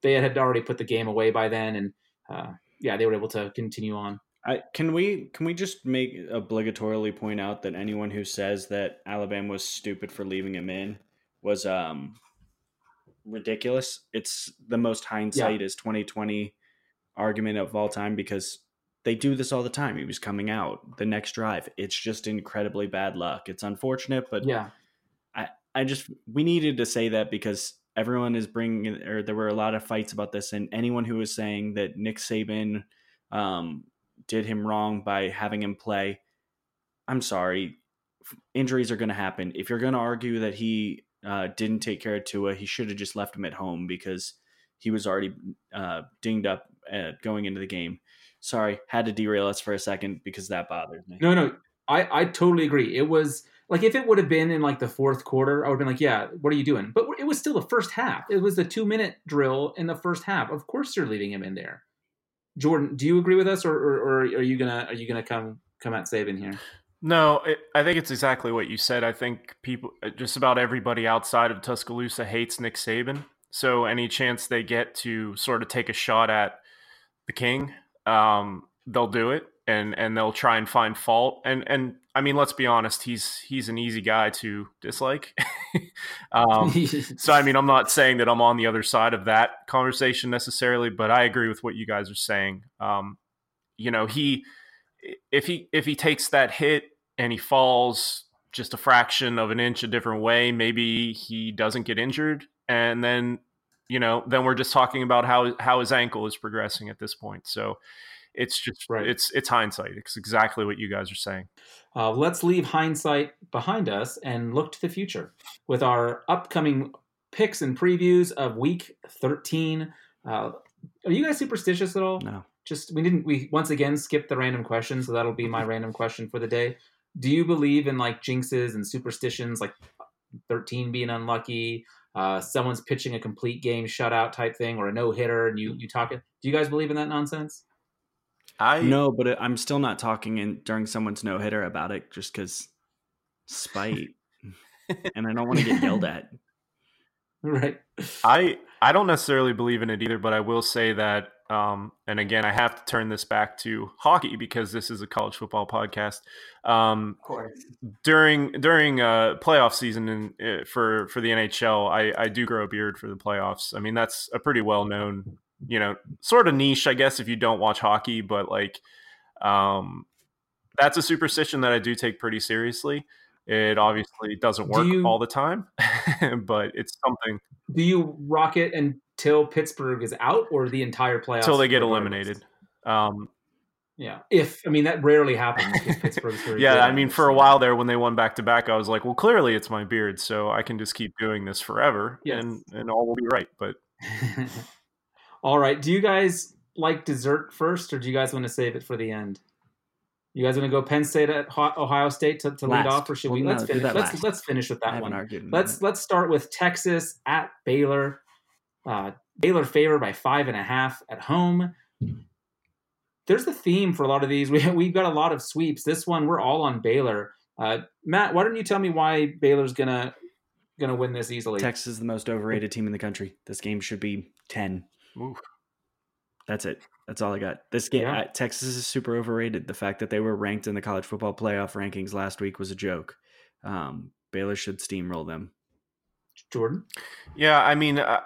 they had already put the game away by then, and uh, yeah, they were able to continue on. I, can we can we just make obligatorily point out that anyone who says that Alabama was stupid for leaving him in was um ridiculous. It's the most hindsight yeah. is twenty twenty argument of all time because they do this all the time. He was coming out the next drive. It's just incredibly bad luck. It's unfortunate, but yeah, I I just we needed to say that because everyone is bringing or there were a lot of fights about this, and anyone who was saying that Nick Saban um, did him wrong by having him play. I'm sorry. Injuries are going to happen. If you're going to argue that he uh, didn't take care of Tua, he should have just left him at home because he was already uh, dinged up going into the game. Sorry, had to derail us for a second because that bothered me. No, no, I, I totally agree. It was like if it would have been in like the fourth quarter, I would have been like, yeah, what are you doing? But it was still the first half. It was the two minute drill in the first half. Of course, you're leaving him in there. Jordan, do you agree with us, or, or, or are you gonna are you gonna come come at Saban here? No, it, I think it's exactly what you said. I think people, uh, just about everybody outside of Tuscaloosa, hates Nick Saban. So any chance they get to sort of take a shot at the king, um, they'll do it, and and they'll try and find fault. And and I mean, let's be honest, he's he's an easy guy to dislike. um, so I mean, I'm not saying that I'm on the other side of that conversation necessarily, but I agree with what you guys are saying. Um, you know, he if he if he takes that hit and he falls just a fraction of an inch a different way, maybe he doesn't get injured, and then you know, then we're just talking about how how his ankle is progressing at this point. So it's just right. it's it's hindsight. It's exactly what you guys are saying. Uh, let's leave hindsight behind us and look to the future with our upcoming picks and previews of Week 13. Uh, are you guys superstitious at all? No. Just we didn't we once again skipped the random question, so that'll be my random question for the day. Do you believe in like jinxes and superstitions, like 13 being unlucky, uh, someone's pitching a complete game shutout type thing, or a no hitter, and you you talk it? Do you guys believe in that nonsense? I no, but I'm still not talking in during someone's no hitter about it just because spite, and I don't want to get yelled at. Right. I I don't necessarily believe in it either, but I will say that, um, and again, I have to turn this back to hockey because this is a college football podcast. Um, of course. During during uh, playoff season and uh, for for the NHL, I I do grow a beard for the playoffs. I mean, that's a pretty well known you know, sort of niche, I guess, if you don't watch hockey, but like, um, that's a superstition that I do take pretty seriously. It obviously doesn't work do you, all the time, but it's something. Do you rock it until Pittsburgh is out, or the entire playoffs until they get eliminated? Um, yeah, if I mean that rarely happens. yeah, I mean for a while there when they won back to back, I was like, well, clearly it's my beard, so I can just keep doing this forever, yes. and and all will be right. But all right. Do you guys like dessert first, or do you guys want to save it for the end? You guys want to go Penn State at Ohio State to, to lead off, or should we? let's finish. Let's let's finish with that one. Let's let's start with Texas at Baylor. Uh, Baylor favored by five and a half at home. There's the theme for a lot of these. We we've got a lot of sweeps. This one we're all on Baylor. Uh, Matt, why don't you tell me why Baylor's gonna gonna win this easily? Texas is the most overrated team in the country. This game should be ten. Oof. That's it. That's all I got. This game, yeah. Texas is super overrated. The fact that they were ranked in the college football playoff rankings last week was a joke. Um, Baylor should steamroll them. Jordan. Yeah, I mean, I,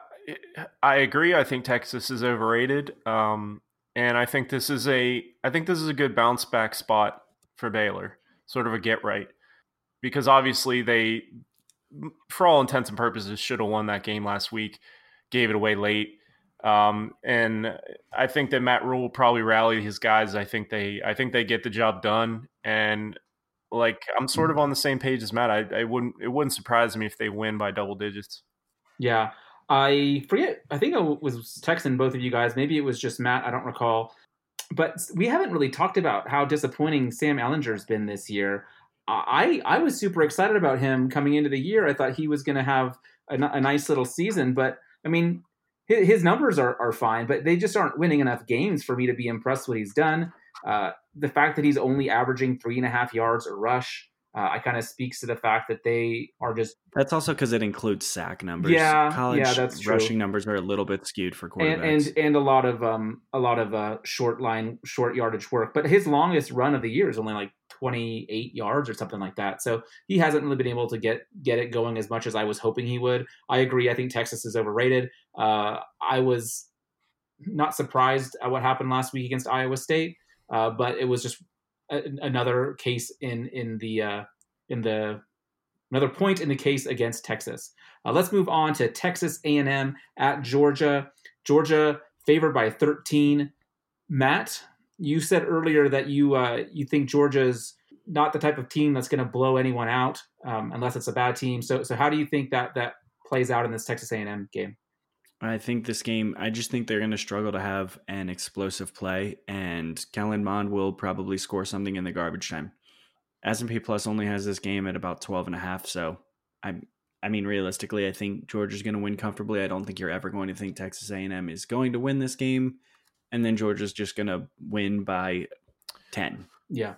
I agree. I think Texas is overrated, um, and I think this is a I think this is a good bounce back spot for Baylor, sort of a get right, because obviously they, for all intents and purposes, should have won that game last week, gave it away late um, and I think that Matt Rhule will probably rally his guys. I think they I think they get the job done. And like I'm sort of on the same page as Matt. I, I wouldn't it wouldn't surprise me if they win by double digits. Yeah. I forget. I think I was texting both of you guys. Maybe it was just Matt. I don't recall. But we haven't really talked about how disappointing Sam Ehlinger's been this year. I I was super excited about him coming into the year. I thought he was going to have a nice little season. But I mean, his, his numbers are, are fine, but they just aren't winning enough games for me to be impressed with what he's done. Uh, the fact that he's only averaging three and a half yards a rush, uh, I kind of speaks to the fact that they are just That's also because it includes sack numbers. Yeah, college yeah, that's true. rushing numbers are a little bit skewed for and, quarterbacks. and and a lot of um a lot of uh short line short yardage work but his longest run of the year is only like 28 yards or something like that so he hasn't really been able to get get it going as much as i was hoping he would i agree i think texas is overrated uh i was not surprised at what happened last week against iowa state uh but it was just a, another case in in the uh in the another point in the case against texas uh, let's move on to texas a&m at georgia Georgia favored by 13. Matt, you said earlier that you uh, you think Georgia's not the type of team that's going to blow anyone out um, unless it's a bad team. So so how do you think that that plays out in this Texas A&M game? I think this game, I just think they're going to struggle to have an explosive play, and Kellen Mond will probably score something in the garbage time. S&P Plus only has this game at about 12 and a half, so I I mean realistically, I think Georgia's going to win comfortably. I don't think you're ever going to think Texas A&M is going to win this game, and then Georgia's just going to win by 10. Yeah.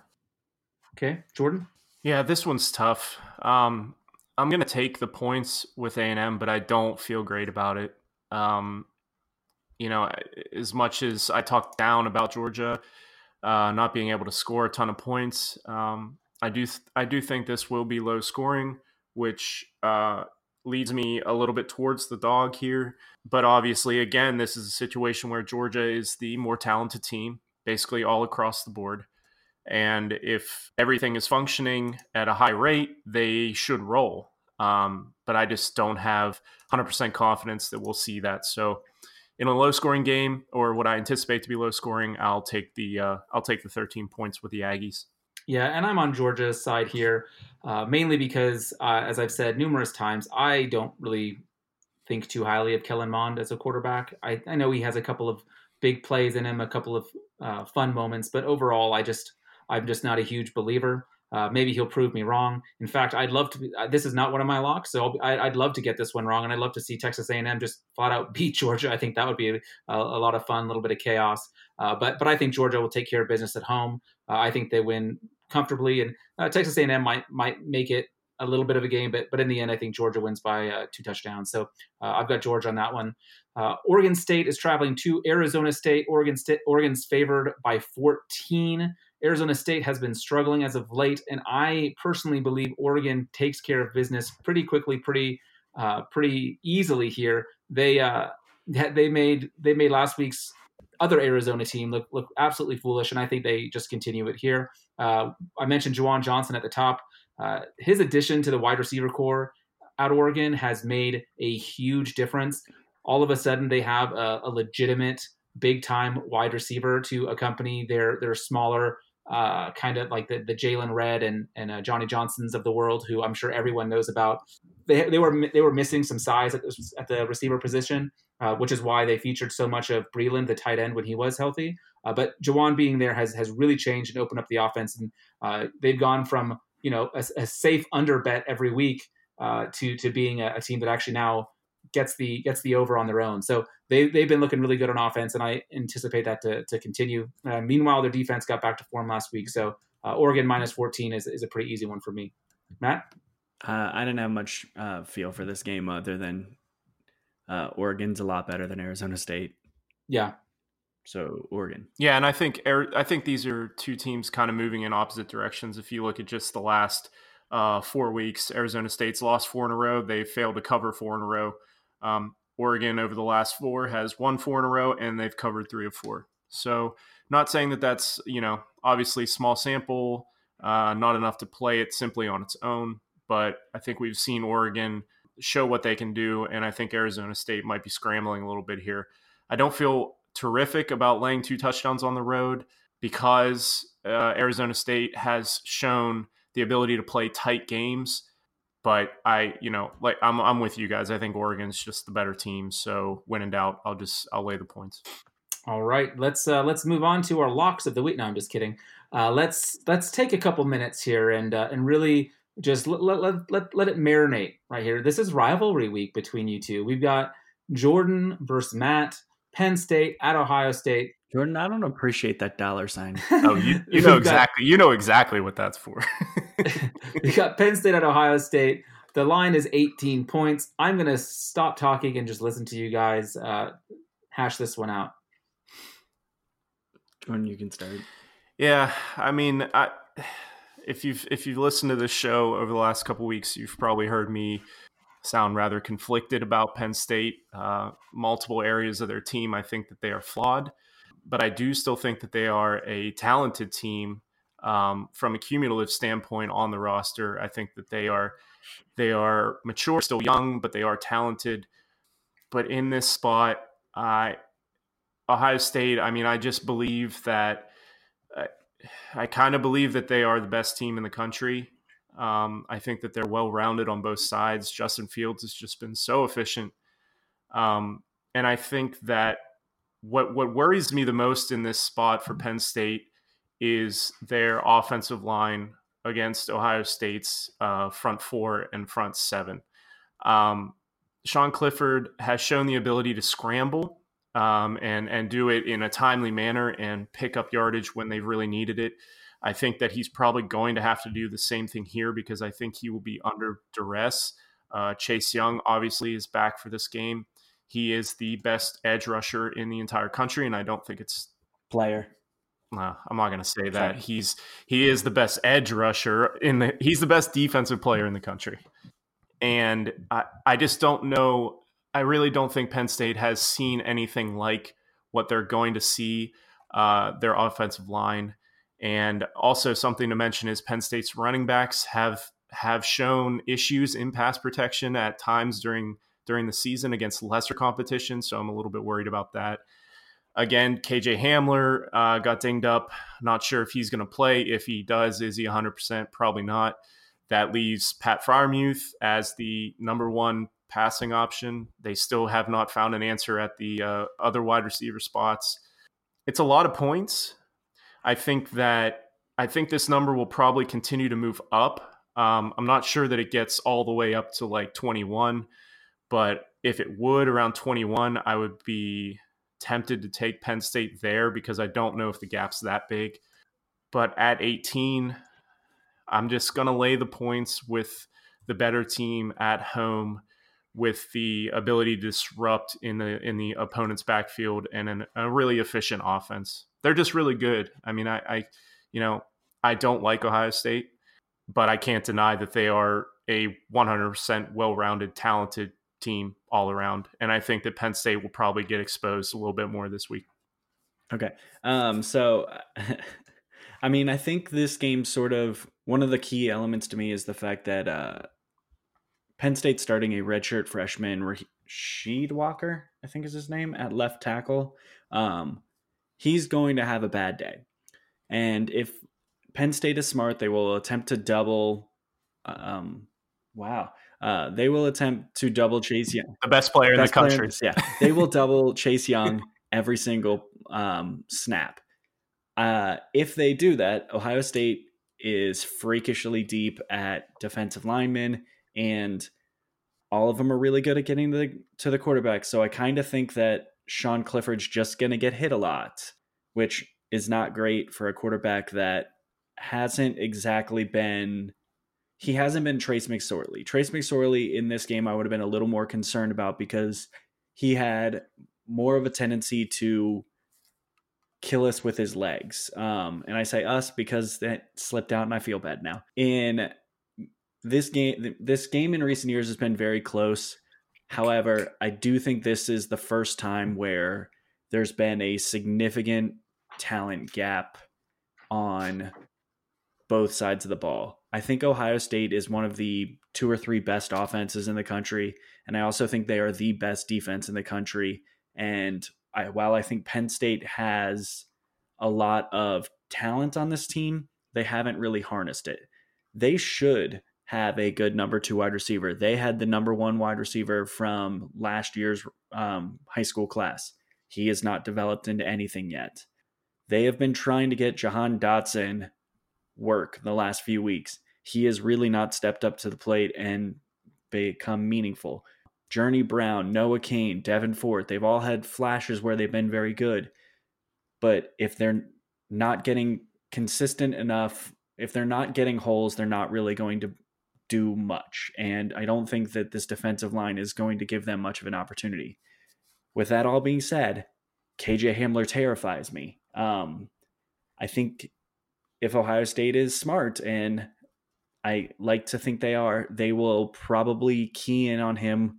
Okay, Jordan. Yeah, this one's tough. Um, I'm gonna take the points with A and M, but I don't feel great about it. Um, you know, as much as I talked down about Georgia uh, not being able to score a ton of points, um, I do th- I do think this will be low scoring, which uh, leads me a little bit towards the dog here. But obviously, again, this is a situation where Georgia is the more talented team, basically all across the board. And if everything is functioning at a high rate, they should roll. Um, but I just don't have 100% confidence that we'll see that. So, in a low scoring game, or what I anticipate to be low scoring, I'll take the uh, I'll take the 13 points with the Aggies. Yeah, and I'm on Georgia's side here, uh, mainly because, uh, as I've said numerous times, I don't really think too highly of Kellen Mond as a quarterback. I, I know he has a couple of big plays in him, a couple of uh, fun moments, but overall, I just I'm just not a huge believer. Uh, maybe he'll prove me wrong. In fact, I'd love to. Be, uh, this is not one of my locks, so I, would love to get this one wrong, and I'd love to see Texas A&M just flat out beat Georgia. I think that would be a, a, lot of fun, a little bit of chaos. Uh, but but I think Georgia will take care of business at home. Uh, I think they win comfortably, and uh, Texas A&M might might make it a little bit of a game, but but in the end, I think Georgia wins by uh, two touchdowns. So I've got Georgia on that one. Oregon State is traveling to Arizona State. Oregon State Oregon's favored by 14. Arizona State has been struggling as of late, and I personally believe Oregon takes care of business pretty quickly, pretty uh, pretty easily here. They uh, they made they made last week's other Arizona team look look absolutely foolish, and I think they just continue it here. Uh, I mentioned Juwan Johnson at the top. Uh, his addition to the wide receiver corps at Oregon has made a huge difference. All of a sudden, they have a, a legitimate big time wide receiver to accompany their their smaller uh, kind of like the, the Jaylon Redd and and uh, Johnny Johnsons of the world, who I'm sure everyone knows about. They, they were they were missing some size at, this, at the receiver position, uh, which is why they featured so much of Breeland, the tight end, when he was healthy. Uh, but Juwan being there has has really changed and opened up the offense, and uh, they've gone from you know a, a safe under bet every week uh, to to being a, a team that actually now gets the gets the over on their own. So they they've been looking really good on offense, and I anticipate that to to continue. Uh, meanwhile, their defense got back to form last week, so uh, Oregon minus fourteen is is a pretty easy one for me. Matt, uh, I didn't have much uh, feel for this game other than uh, Oregon's a lot better than Arizona State. Yeah. So Oregon. Yeah, and I think I think these are two teams kind of moving in opposite directions. If you look at just the last uh, four weeks, Arizona State's lost four in a row. They failed to cover four in a row. Um, Oregon over the last four has won four in a row, and they've covered three of four. So, not saying that that's you know obviously small sample, uh, not enough to play it simply on its own. But I think we've seen Oregon show what they can do, and I think Arizona State might be scrambling a little bit here. I don't feel terrific about laying two touchdowns on the road because uh, Arizona State has shown the ability to play tight games. But I, you know, like I'm, I'm with you guys. I think Oregon's just the better team. So when in doubt, I'll just I'll lay the points. All right, let's uh, let's move on to our locks of the week. No, I'm just kidding. Uh, let's let's take a couple minutes here and uh, and really just let, let, let, let it marinate right here. This is rivalry week between you two. We've got Jordan versus Matt, Penn State at Ohio State. Jordan, I don't appreciate that dollar sign. Oh, you, you know exactly. you know exactly what that's for. we got Penn State at Ohio State. The line is 18 points. I'm going to stop talking and just listen to you guys uh, hash this one out. Jordan, you can start. Yeah, I mean, I, if you've if you've listened to this show over the last couple weeks, you've probably heard me sound rather conflicted about Penn State. Uh, multiple areas of their team, I think that they are flawed, but I do still think that they are a talented team um, from a cumulative standpoint on the roster. I think that they are they are mature, still young, but they are talented. But in this spot, I Ohio State. I mean, I just believe that. Uh, I kind of believe that they are the best team in the country. Um, I think that they're well rounded on both sides. Justin Fields has just been so efficient, um, and I think that what what worries me the most in this spot for Penn State is their offensive line against Ohio State's uh, front four and front seven. Um, Sean Clifford has shown the ability to scramble um, and and do it in a timely manner and pick up yardage when they've really needed it. I think that he's probably going to have to do the same thing here because I think he will be under duress. Uh, Chase Young obviously is back for this game. He is the best edge rusher in the entire country, and I don't think it's player. Uh, I'm not going to say that Sorry. he's he is the best edge rusher in the he's the best defensive player in the country, and I I just don't know I really don't think Penn State has seen anything like what they're going to see uh, their offensive line. And also something to mention is Penn State's running backs have have shown issues in pass protection at times during during the season against lesser competition. So I'm a little bit worried about that. Again, KJ Hamler uh, got dinged up. Not sure if he's going to play. If he does, is he 100%? Probably not. That leaves Pat Freiermuth as the number one passing option. They still have not found an answer at the uh, other wide receiver spots. It's a lot of points. I think that I think this number will probably continue to move up. Um, I'm not sure that it gets all the way up to like 21, but if it would around 21, I would be tempted to take Penn State there because I don't know if the gap's that big. But at 18, I'm just going to lay the points with the better team at home with the ability to disrupt in the in the opponent's backfield and an, a really efficient offense. They're just really good. I mean, I, I, you know, I don't like Ohio State, but I can't deny that they are a 100% well-rounded, talented team all around. And I think that Penn State will probably get exposed a little bit more this week. Okay. Um, so, I mean, I think this game sort of one of the key elements to me is the fact that uh, Penn State starting a redshirt freshman, Rasheed Walker, I think is his name, at left tackle. Um, he's going to have a bad day. And if Penn State is smart, they will attempt to double. Um, wow. Uh, they will attempt to double Chase Young. The best player best in the country. yeah. They will double Chase Young every single um, snap. Uh, if they do that, Ohio State is freakishly deep at defensive linemen and all of them are really good at getting to the, to the quarterback. So I kind of think that Sean Clifford's just going to get hit a lot, which is not great for a quarterback that hasn't exactly been he hasn't been Trace McSorley. Trace McSorley in this game I would have been a little more concerned about because he had more of a tendency to kill us with his legs. Um, and I say us because that slipped out and I feel bad now. In this game this game in recent years has been very close. However, I do think this is the first time where there's been a significant talent gap on both sides of the ball. I think Ohio State is one of the two or three best offenses in the country, and I also think they are the best defense in the country. And I, while I think Penn State has a lot of talent on this team, they haven't really harnessed it. they should have a good number two wide receiver. They had the number one wide receiver from last year's um, high school class. He has not developed into anything yet. They have been trying to get Jahan Dotson work the last few weeks. He has really not stepped up to the plate and become meaningful. Journey Brown, Noah Cain, Devyn Ford, they've all had flashes where they've been very good. But if they're not getting consistent enough, if they're not getting holes, they're not really going to do much. And I don't think that this defensive line is going to give them much of an opportunity. With that all being said, KJ Hamler terrifies me. Um, I think if Ohio State is smart, and I like to think they are, they will probably key in on him,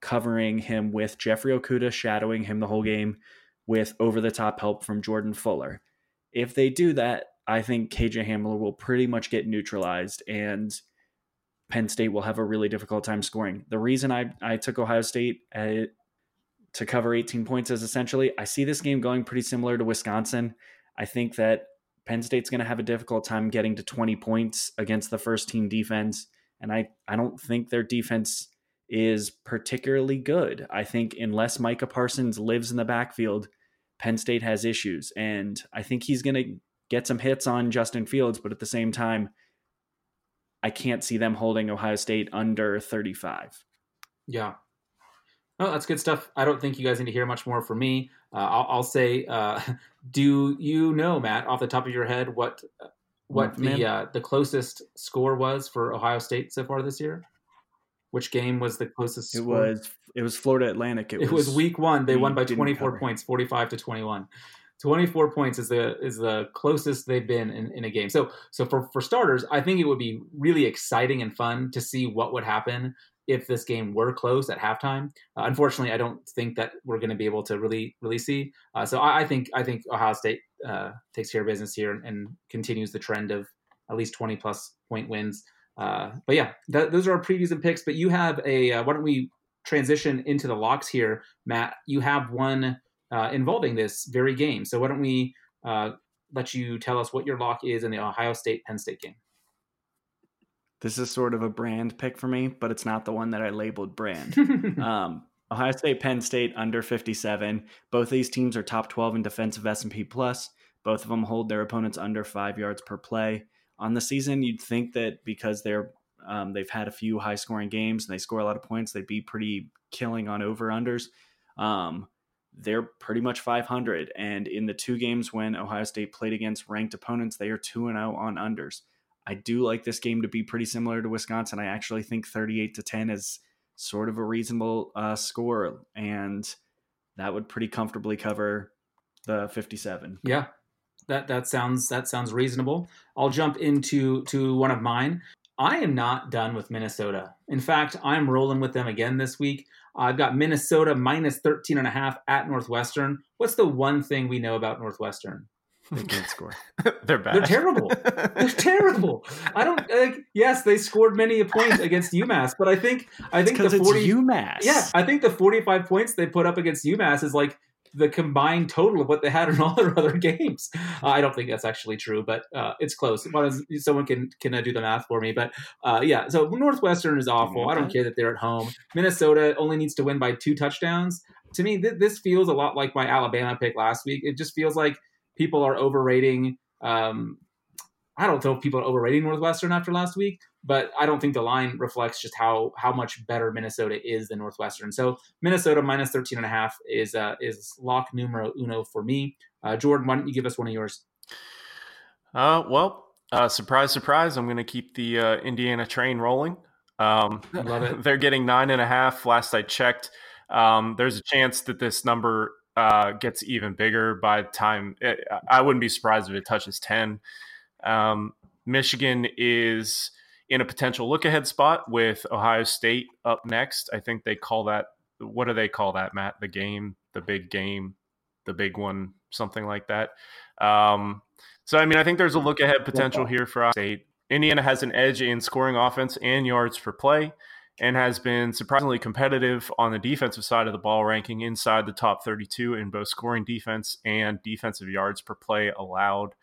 covering him with Jeffrey Okudah shadowing him the whole game with over the top help from Jordan Fuller. If they do that, I think KJ Hamler will pretty much get neutralized and Penn State will have a really difficult time scoring. The reason I, I took Ohio State at, to cover 18 points is essentially I see this game going pretty similar to Wisconsin. I think that Penn State's going to have a difficult time getting to 20 points against the first team defense. And I, I don't think their defense is particularly good. I think unless Micah Parsons lives in the backfield, Penn State has issues. And I think he's going to get some hits on Justin Fields, but at the same time, I can't see them holding Ohio State under 35. Yeah. Well, that's good stuff. I don't think you guys need to hear much more from me. Uh, I'll, I'll, say, uh, do you know, Matt, off the top of your head, what what the uh, the closest score was for Ohio State so far this year? Which game was the closest? It score? was it was Florida Atlantic. It, it was, was, week one. They won by 24 points, 45 to 21. 24 points is the is the closest they've been in, in a game. So so for for starters, I think it would be really exciting and fun to see what would happen if this game were close at halftime. Uh, unfortunately, I don't think that we're going to be able to really really see. Uh, so I, I, think I think Ohio State uh, takes care of business here and, and, continues the trend of at least 20 plus point wins. Uh, but yeah, that, those are our previews and picks. But you have a uh, why don't we transition into the locks here, Matt? You have one uh, involving this very game. So why don't we let you tell us what your lock is in the Ohio State Penn State game? This is sort of a brand pick for me, but it's not the one that I labeled brand. um, Ohio State, Penn State under 57. Both these teams are top 12 in defensive S&P plus. Both of them hold their opponents under five yards per play. On the season, you'd think that because they're um, they've had a few high scoring games and they score a lot of points, they'd be pretty killing on over unders. Um, they're pretty much 500. And in the two games when Ohio State played against ranked opponents, they are 2 and 0 on unders. I do like this game to be pretty similar to Wisconsin. I actually think 38 to 10 is sort of a reasonable uh, score, and that would pretty comfortably cover the 57. Yeah. That, that sounds that sounds reasonable. I'll jump into to one of mine. I am not done with Minnesota. In fact, I'm rolling with them again this week. I've got Minnesota minus 13 and a half at Northwestern. What's the one thing we know about Northwestern? They can't score. They're bad. They're terrible. They're terrible. I don't like. Yes, they scored many a point against UMass, but I think I think the forty UMass. Yeah, I think the forty-five points they put up against UMass is like the combined total of what they had in all their other games. Uh, I don't think that's actually true, but uh, it's close. Someone can can uh, do the math for me, but uh, yeah. So Northwestern is awful. I don't care that they're at home. Minnesota only needs to win by two touchdowns. To me, th- this feels a lot like my Alabama pick last week. It just feels like people are overrating. Um, I don't know if people are overrating Northwestern after last week, but I don't think the line reflects just how how much better Minnesota is than Northwestern. So Minnesota minus 13 and a half is uh, is lock numero uno for me. Uh, Jordan, why don't you give us one of yours? Uh, well, uh, surprise, surprise, I'm going to keep the uh, Indiana train rolling. Um, love it. They're getting nine and a half. Last I checked, um, there's a chance that this number uh, gets even bigger by the time. It, I wouldn't be surprised if it touches ten. Um, Michigan is in a potential look ahead spot with Ohio State up next. I think they call that what do they call that, Matt? The game, the big game, the big one, something like that. Um, so I mean, I think there's a look ahead potential here for Ohio State. Indiana has an edge in scoring offense and yards per play and has been surprisingly competitive on the defensive side of the ball, ranking inside the top 32 in both scoring defense and defensive yards per play allowed.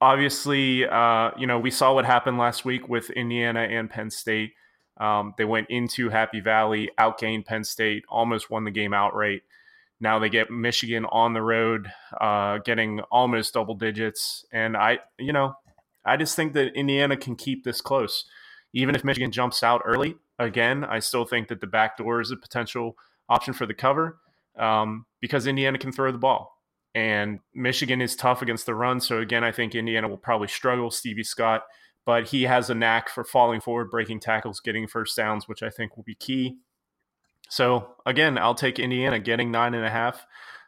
obviously, uh, you know, we saw what happened last week with Indiana and Penn State. Um, they went into Happy Valley, outgained Penn State, almost won the game outright. Now they get Michigan on the road, uh, getting almost double digits. And I, you know, I just think that Indiana can keep this close. Even if Michigan jumps out early, again, I still think that the back door is a potential option for the cover um, because Indiana can throw the ball. And Michigan is tough against the run. So, again, I think Indiana will probably struggle. Stevie Scott, but he has a knack for falling forward, breaking tackles, getting first downs, which I think will be key. So, again, I'll take Indiana getting nine and a half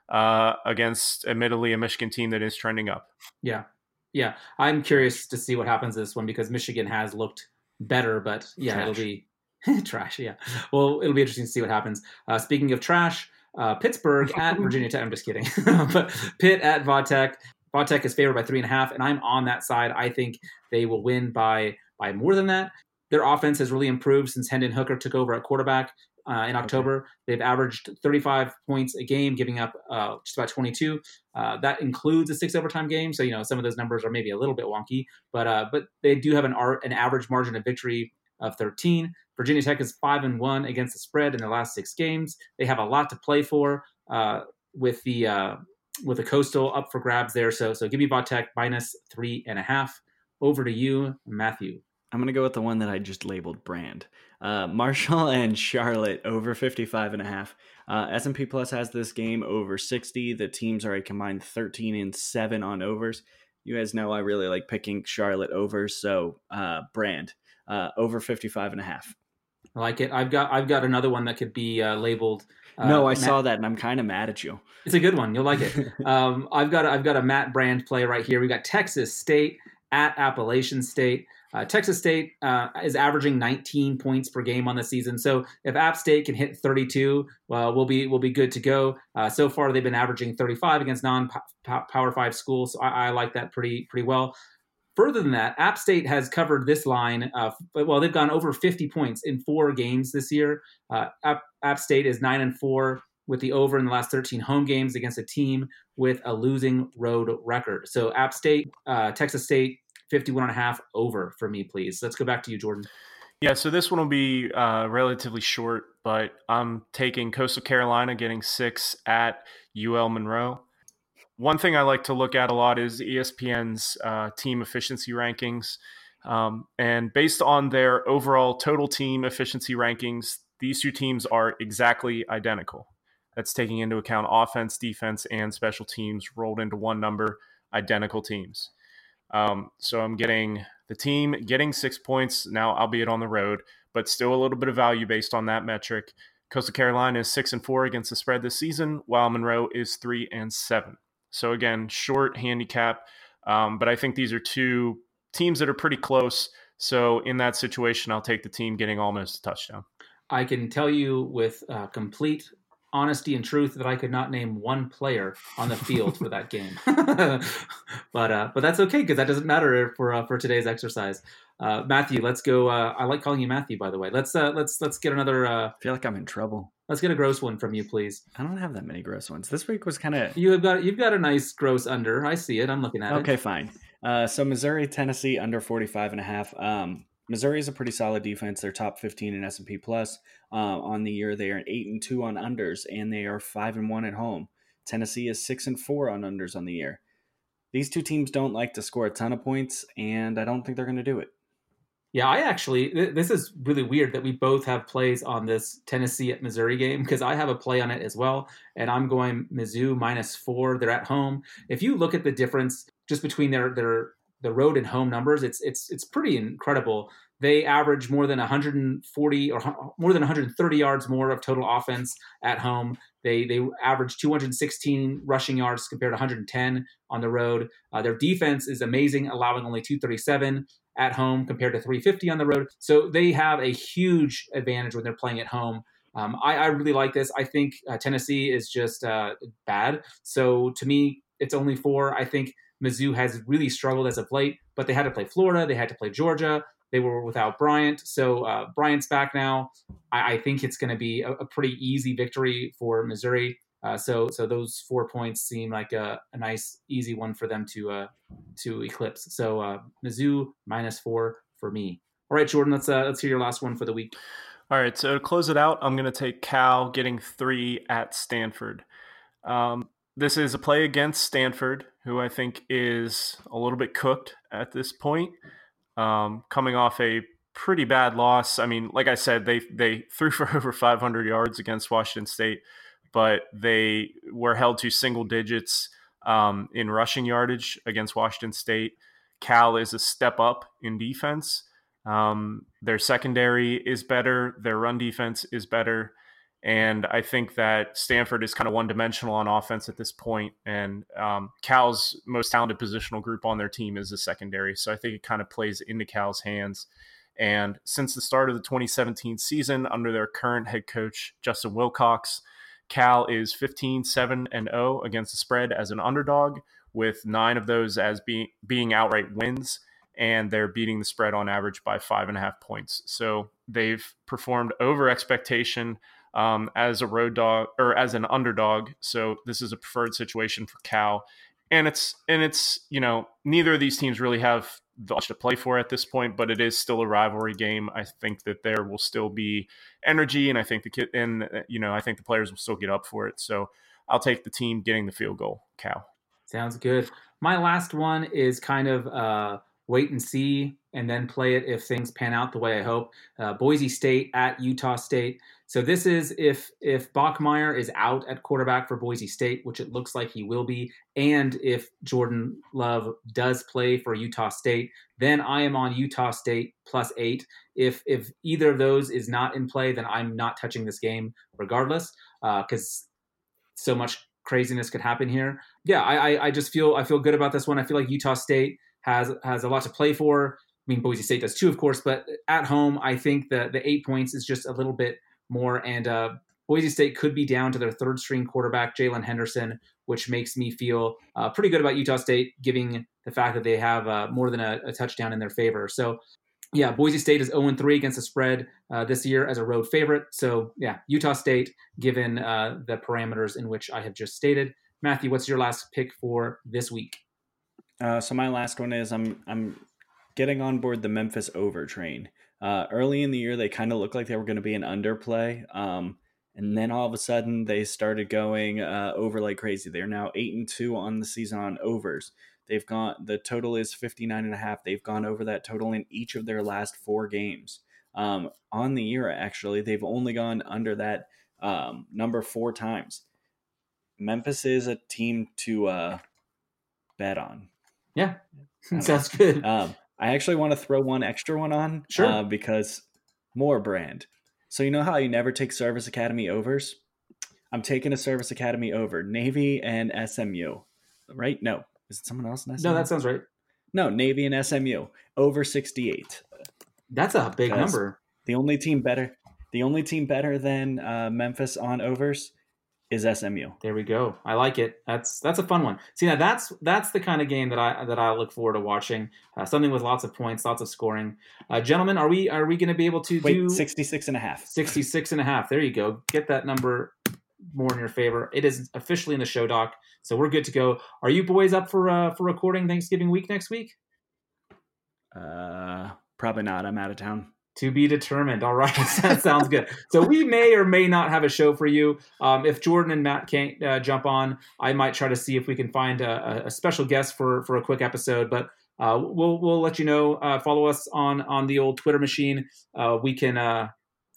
uh, against, admittedly, a Michigan team that is trending up. Yeah. Yeah. I'm curious to see what happens this one because Michigan has looked better, but yeah, trash. it'll be trash. Yeah. Well, it'll be interesting to see what happens. Uh, speaking of trash, uh, Pittsburgh at Virginia Tech. I'm just kidding. but Pitt at Vatech. Vatech is favored by three and a half, and I'm on that side. I think they will win by by more than that. Their offense has really improved since Hendon Hooker took over at quarterback uh, in October. Okay. They've averaged 35 points a game, giving up uh, just about 22. Uh, that includes a six overtime game, so you know some of those numbers are maybe a little bit wonky, but uh, but they do have an an average margin of victory of 13. Virginia Tech is five and one against the spread in their last six games. They have a lot to play for uh, with the uh, with the coastal up for grabs there. So so give me Vatech minus three and a half. Over to you, Matthew. I'm gonna go with the one that I just labeled brand. Uh, Marshall and Charlotte over 55 and a half. Uh, S&P Plus has this game over 60. The teams are a combined 13 and 7 on overs. You guys know I really like picking Charlotte over, so uh, brand uh, over 55 and a half. I like it. I've got I've got another one that could be uh, labeled. Uh, no, I Matt, saw that, and I'm kind of mad at you. It's a good one. You'll like it. um, I've got I've got a Matt Brand play right here. We got Texas State at Appalachian State. Uh, Texas State uh, is averaging 19 points per game on the season. So if App State can hit 32, well, we'll be we'll be good to go. Uh, so far, they've been averaging 35 against non-Power Five schools. So I, I, like that pretty pretty well. Further than that, App State has covered this line. Uh, well, they've gone over 50 points in four games this year. Uh, App, App State is nine and four with the over in the last 13 home games against a team with a losing road record. So App State, uh, Texas State, 51 and a half over for me, please. Let's go back to you, Jordan. Yeah, so this one will be uh, relatively short, but I'm taking Coastal Carolina getting six at UL Monroe one thing I like to look at a lot is ESPN's uh, team efficiency rankings. Um, and based on their overall total team efficiency rankings, these two teams are exactly identical. That's taking into account offense, defense, and special teams rolled into one number, identical teams. Um, so I'm getting the team getting six points now, albeit on the road, but still a little bit of value based on that metric. Coastal Carolina is six and four against the spread this season, while Monroe is three and seven. So again, short handicap, um, but I think these are two teams that are pretty close. So in that situation, I'll take the team getting almost a touchdown. I can tell you with uh, complete honesty and truth that I could not name one player on the field for that game. but uh, but that's okay because that doesn't matter for uh, for today's exercise. Uh, Matthew, let's go. Uh, I like calling you Matthew, by the way. Let's uh, let's let's get another. Uh, I feel like I'm in trouble. Let's get a gross one from you, please. I don't have that many gross ones. This week was kind of. You have got you've got a nice gross under. I see it. I'm looking at okay, it. Okay, fine. Uh, so Missouri, Tennessee under 45 and a half. Um, Missouri is a pretty solid defense. They're top 15 in S&P plus uh, on the year. They are eight and two on unders, and they are five and one at home. Tennessee is six and four on unders on the year. These two teams don't like to score a ton of points, and I don't think they're going to do it. Yeah, I actually this is really weird that we both have plays on this Tennessee at Missouri game because I have a play on it as well, and I'm going Mizzou minus four. They're at home. If you look at the difference just between their their the road and home numbers, it's it's it's pretty incredible. They average more than 140 or more than 130 yards more of total offense at home. They they average 216 rushing yards compared to 110 on the road. Uh, their defense is amazing, allowing only 237 at home compared to 350 on the road. So they have a huge advantage when they're playing at home. Um, I, I, really like this. I think uh, Tennessee is just uh, bad. So to me, it's only four. I think Mizzou has really struggled as of late, but they had to play Florida, they had to play Georgia. They were without Bryant, so uh, Bryant's back now. I, I think it's going to be a, a, pretty easy victory for Missouri. Uh, so so those four points seem like a, a nice easy one for them to uh, to eclipse. So uh, Mizzou minus four for me. All right, Jordan, let's uh, let's hear your last one for the week. All right, so to close it out, I'm going to take Cal getting three at Stanford. Um, this is a play against Stanford, who I think is a little bit cooked at this point, um, coming off a pretty bad loss. I mean, like I said, they they threw for over 500 yards against Washington State, but they were held to single digits um, in rushing yardage against Washington State. Cal is a step up in defense. Um, their secondary is better. Their run defense is better. And I think that Stanford is kind of one dimensional on offense at this point. And um, Cal's most talented positional group on their team is the secondary. So I think it kind of plays into Cal's hands. And since the start of the 2017 season, under their current head coach, Justin Wilcox, Cal is 15 7 and 0 against the spread as an underdog, with nine of those as being, being outright wins and they're beating the spread on average by five and a half points. So they've performed over expectation um, as a road dog or as an underdog. So this is a preferred situation for Cal, and it's and it's you know neither of these teams really have much to play for at this point, but it is still a rivalry game. I think that there will still be energy, and I think the kid and you know I think the players will still get up for it. So I'll take the team getting the field goal. Cal. Sounds good. My last one is kind of. Uh wait and see and then play it if things pan out the way I hope. Uh, Boise State at Utah State. So this is if if Bachmeier is out at quarterback for Boise State, which it looks like he will be, and if Jordan Love does play for Utah State, then I am on Utah State plus eight. If if either of those is not in play, then I'm not touching this game regardless, because uh, so much craziness could happen here. Yeah, I, I just feel I feel good about this one. I feel like Utah State has has a lot to play for. I mean, Boise State does too, of course, but at home, I think the the eight points is just a little bit more. And uh, Boise State could be down to their third string quarterback, Jaylon Henderson, which makes me feel uh, pretty good about Utah State, giving the fact that they have uh, more than a, a, touchdown in their favor. So, yeah, Boise State is 0 3 against the spread uh, this year as a road favorite. So, yeah, Utah State, given uh, the parameters in which I have just stated. Matthew, what's your last pick for this week? Uh, so my last one is I'm I'm getting on board the Memphis over train. Uh, early in the year, they kind of looked like they were going to be an underplay, um, and then all of a sudden they started going uh, over like crazy. They're now eight and two on the season on overs. They've gone the total is 59 and a half. They've gone over that total in each of their last four games. Um, on the year, actually, they've only gone under that um, number four times. Memphis is a team to uh, bet on. Yeah, sounds good. Um, I actually want to throw one extra one on, sure, uh, because more brand. So you know how you never take Service Academy overs? I'm taking a Service Academy over Navy and SMU, right? No, is it someone else? In SMU? No, that sounds right. No, Navy and SMU over 68. That's a big number. The only team better, the only team better than uh, Memphis on overs is SMU. There we go. I like it. That's that's a fun one. See now that's that's the kind of game that I that I look forward to watching. Uh, something with lots of points, lots of scoring. Uh, gentlemen, are we are we going to be able to Wait, do 66 and a half? 66 and a half. There you go. Get that number more in your favor. It is officially in the show doc, so we're good to go. Are you boys up for uh, for recording Thanksgiving week next week? Uh, probably not. I'm out of town. To be determined. All right, that sounds good. So we may or may not have a show for you. Um, if Jordan and Matt can't uh, jump on, I might try to see if we can find a, a special guest for for a quick episode. But uh, we'll we'll let you know. Uh, follow us on on the old Twitter machine. Uh, we can uh,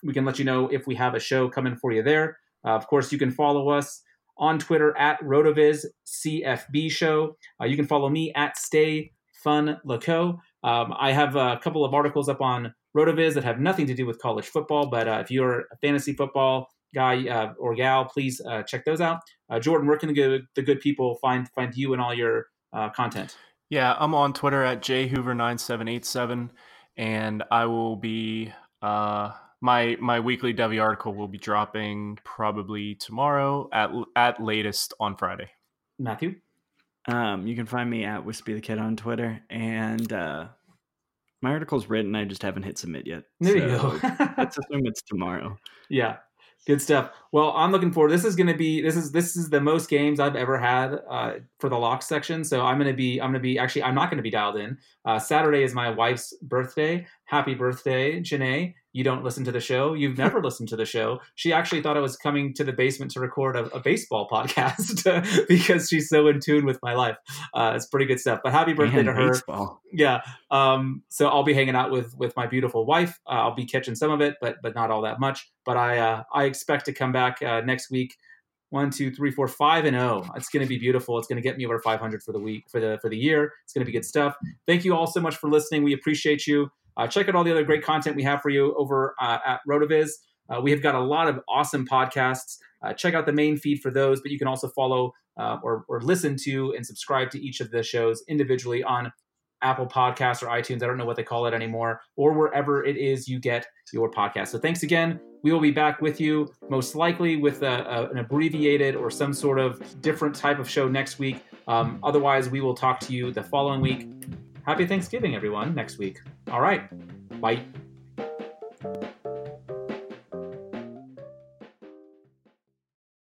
we can let you know if we have a show coming for you there. Uh, of course, you can follow us on Twitter at Rotoviz CFB Show. you can follow me at Stay Fun Laco. Um, I have a couple of articles up on Rotoviz that have nothing to do with college football. But uh, if you're a fantasy football guy uh, or gal, please uh, check those out. Uh, Jordan, where can the good, the good people find find you and all your uh, content? Yeah, I'm on Twitter at jhoover9787, and I will be uh, my my weekly Devy article will be dropping probably tomorrow at at latest on Friday. Matthew, um, you can find me at Wispy the Kid on Twitter, and my article's written. I just haven't hit submit yet. There so you go. let's assume it's tomorrow. Yeah. Good stuff. Well, I'm looking forward. This is going to be this is this is the most games I've ever had uh, for the lock section. So I'm going to be I'm going to be actually I'm not going to be dialed in. Uh, Saturday is my wife's birthday. Happy birthday, Janae! You don't listen to the show. You've never listened to the show. She actually thought I was coming to the basement to record a, a baseball podcast because she's so in tune with my life. Uh, it's pretty good stuff. But happy birthday Man, to her. baseball. Yeah. Um, so I'll be hanging out with with my beautiful wife. Uh, I'll be catching some of it, but but not all that much. But I uh, I expect to come back uh, next week. One, two, three, four, five, and zero. It's going to be beautiful. It's going to get me over 500 for the week for the for the year. It's going to be good stuff. Thank you all so much for listening. We appreciate you. Uh, check out all the other great content we have for you over uh, at Rotoviz. Uh, we have got a lot of awesome podcasts. Uh, check out the main feed for those, but you can also follow uh, or, or listen to and subscribe to each of the shows individually on Apple Podcasts or iTunes. I don't know what they call it anymore, or wherever it is you get your podcast. So thanks again. We will be back with you most likely with a, a, an abbreviated or some sort of different type of show next week. Um, otherwise, we will talk to you the following week. Happy Thanksgiving, everyone, next week. All right. Bye.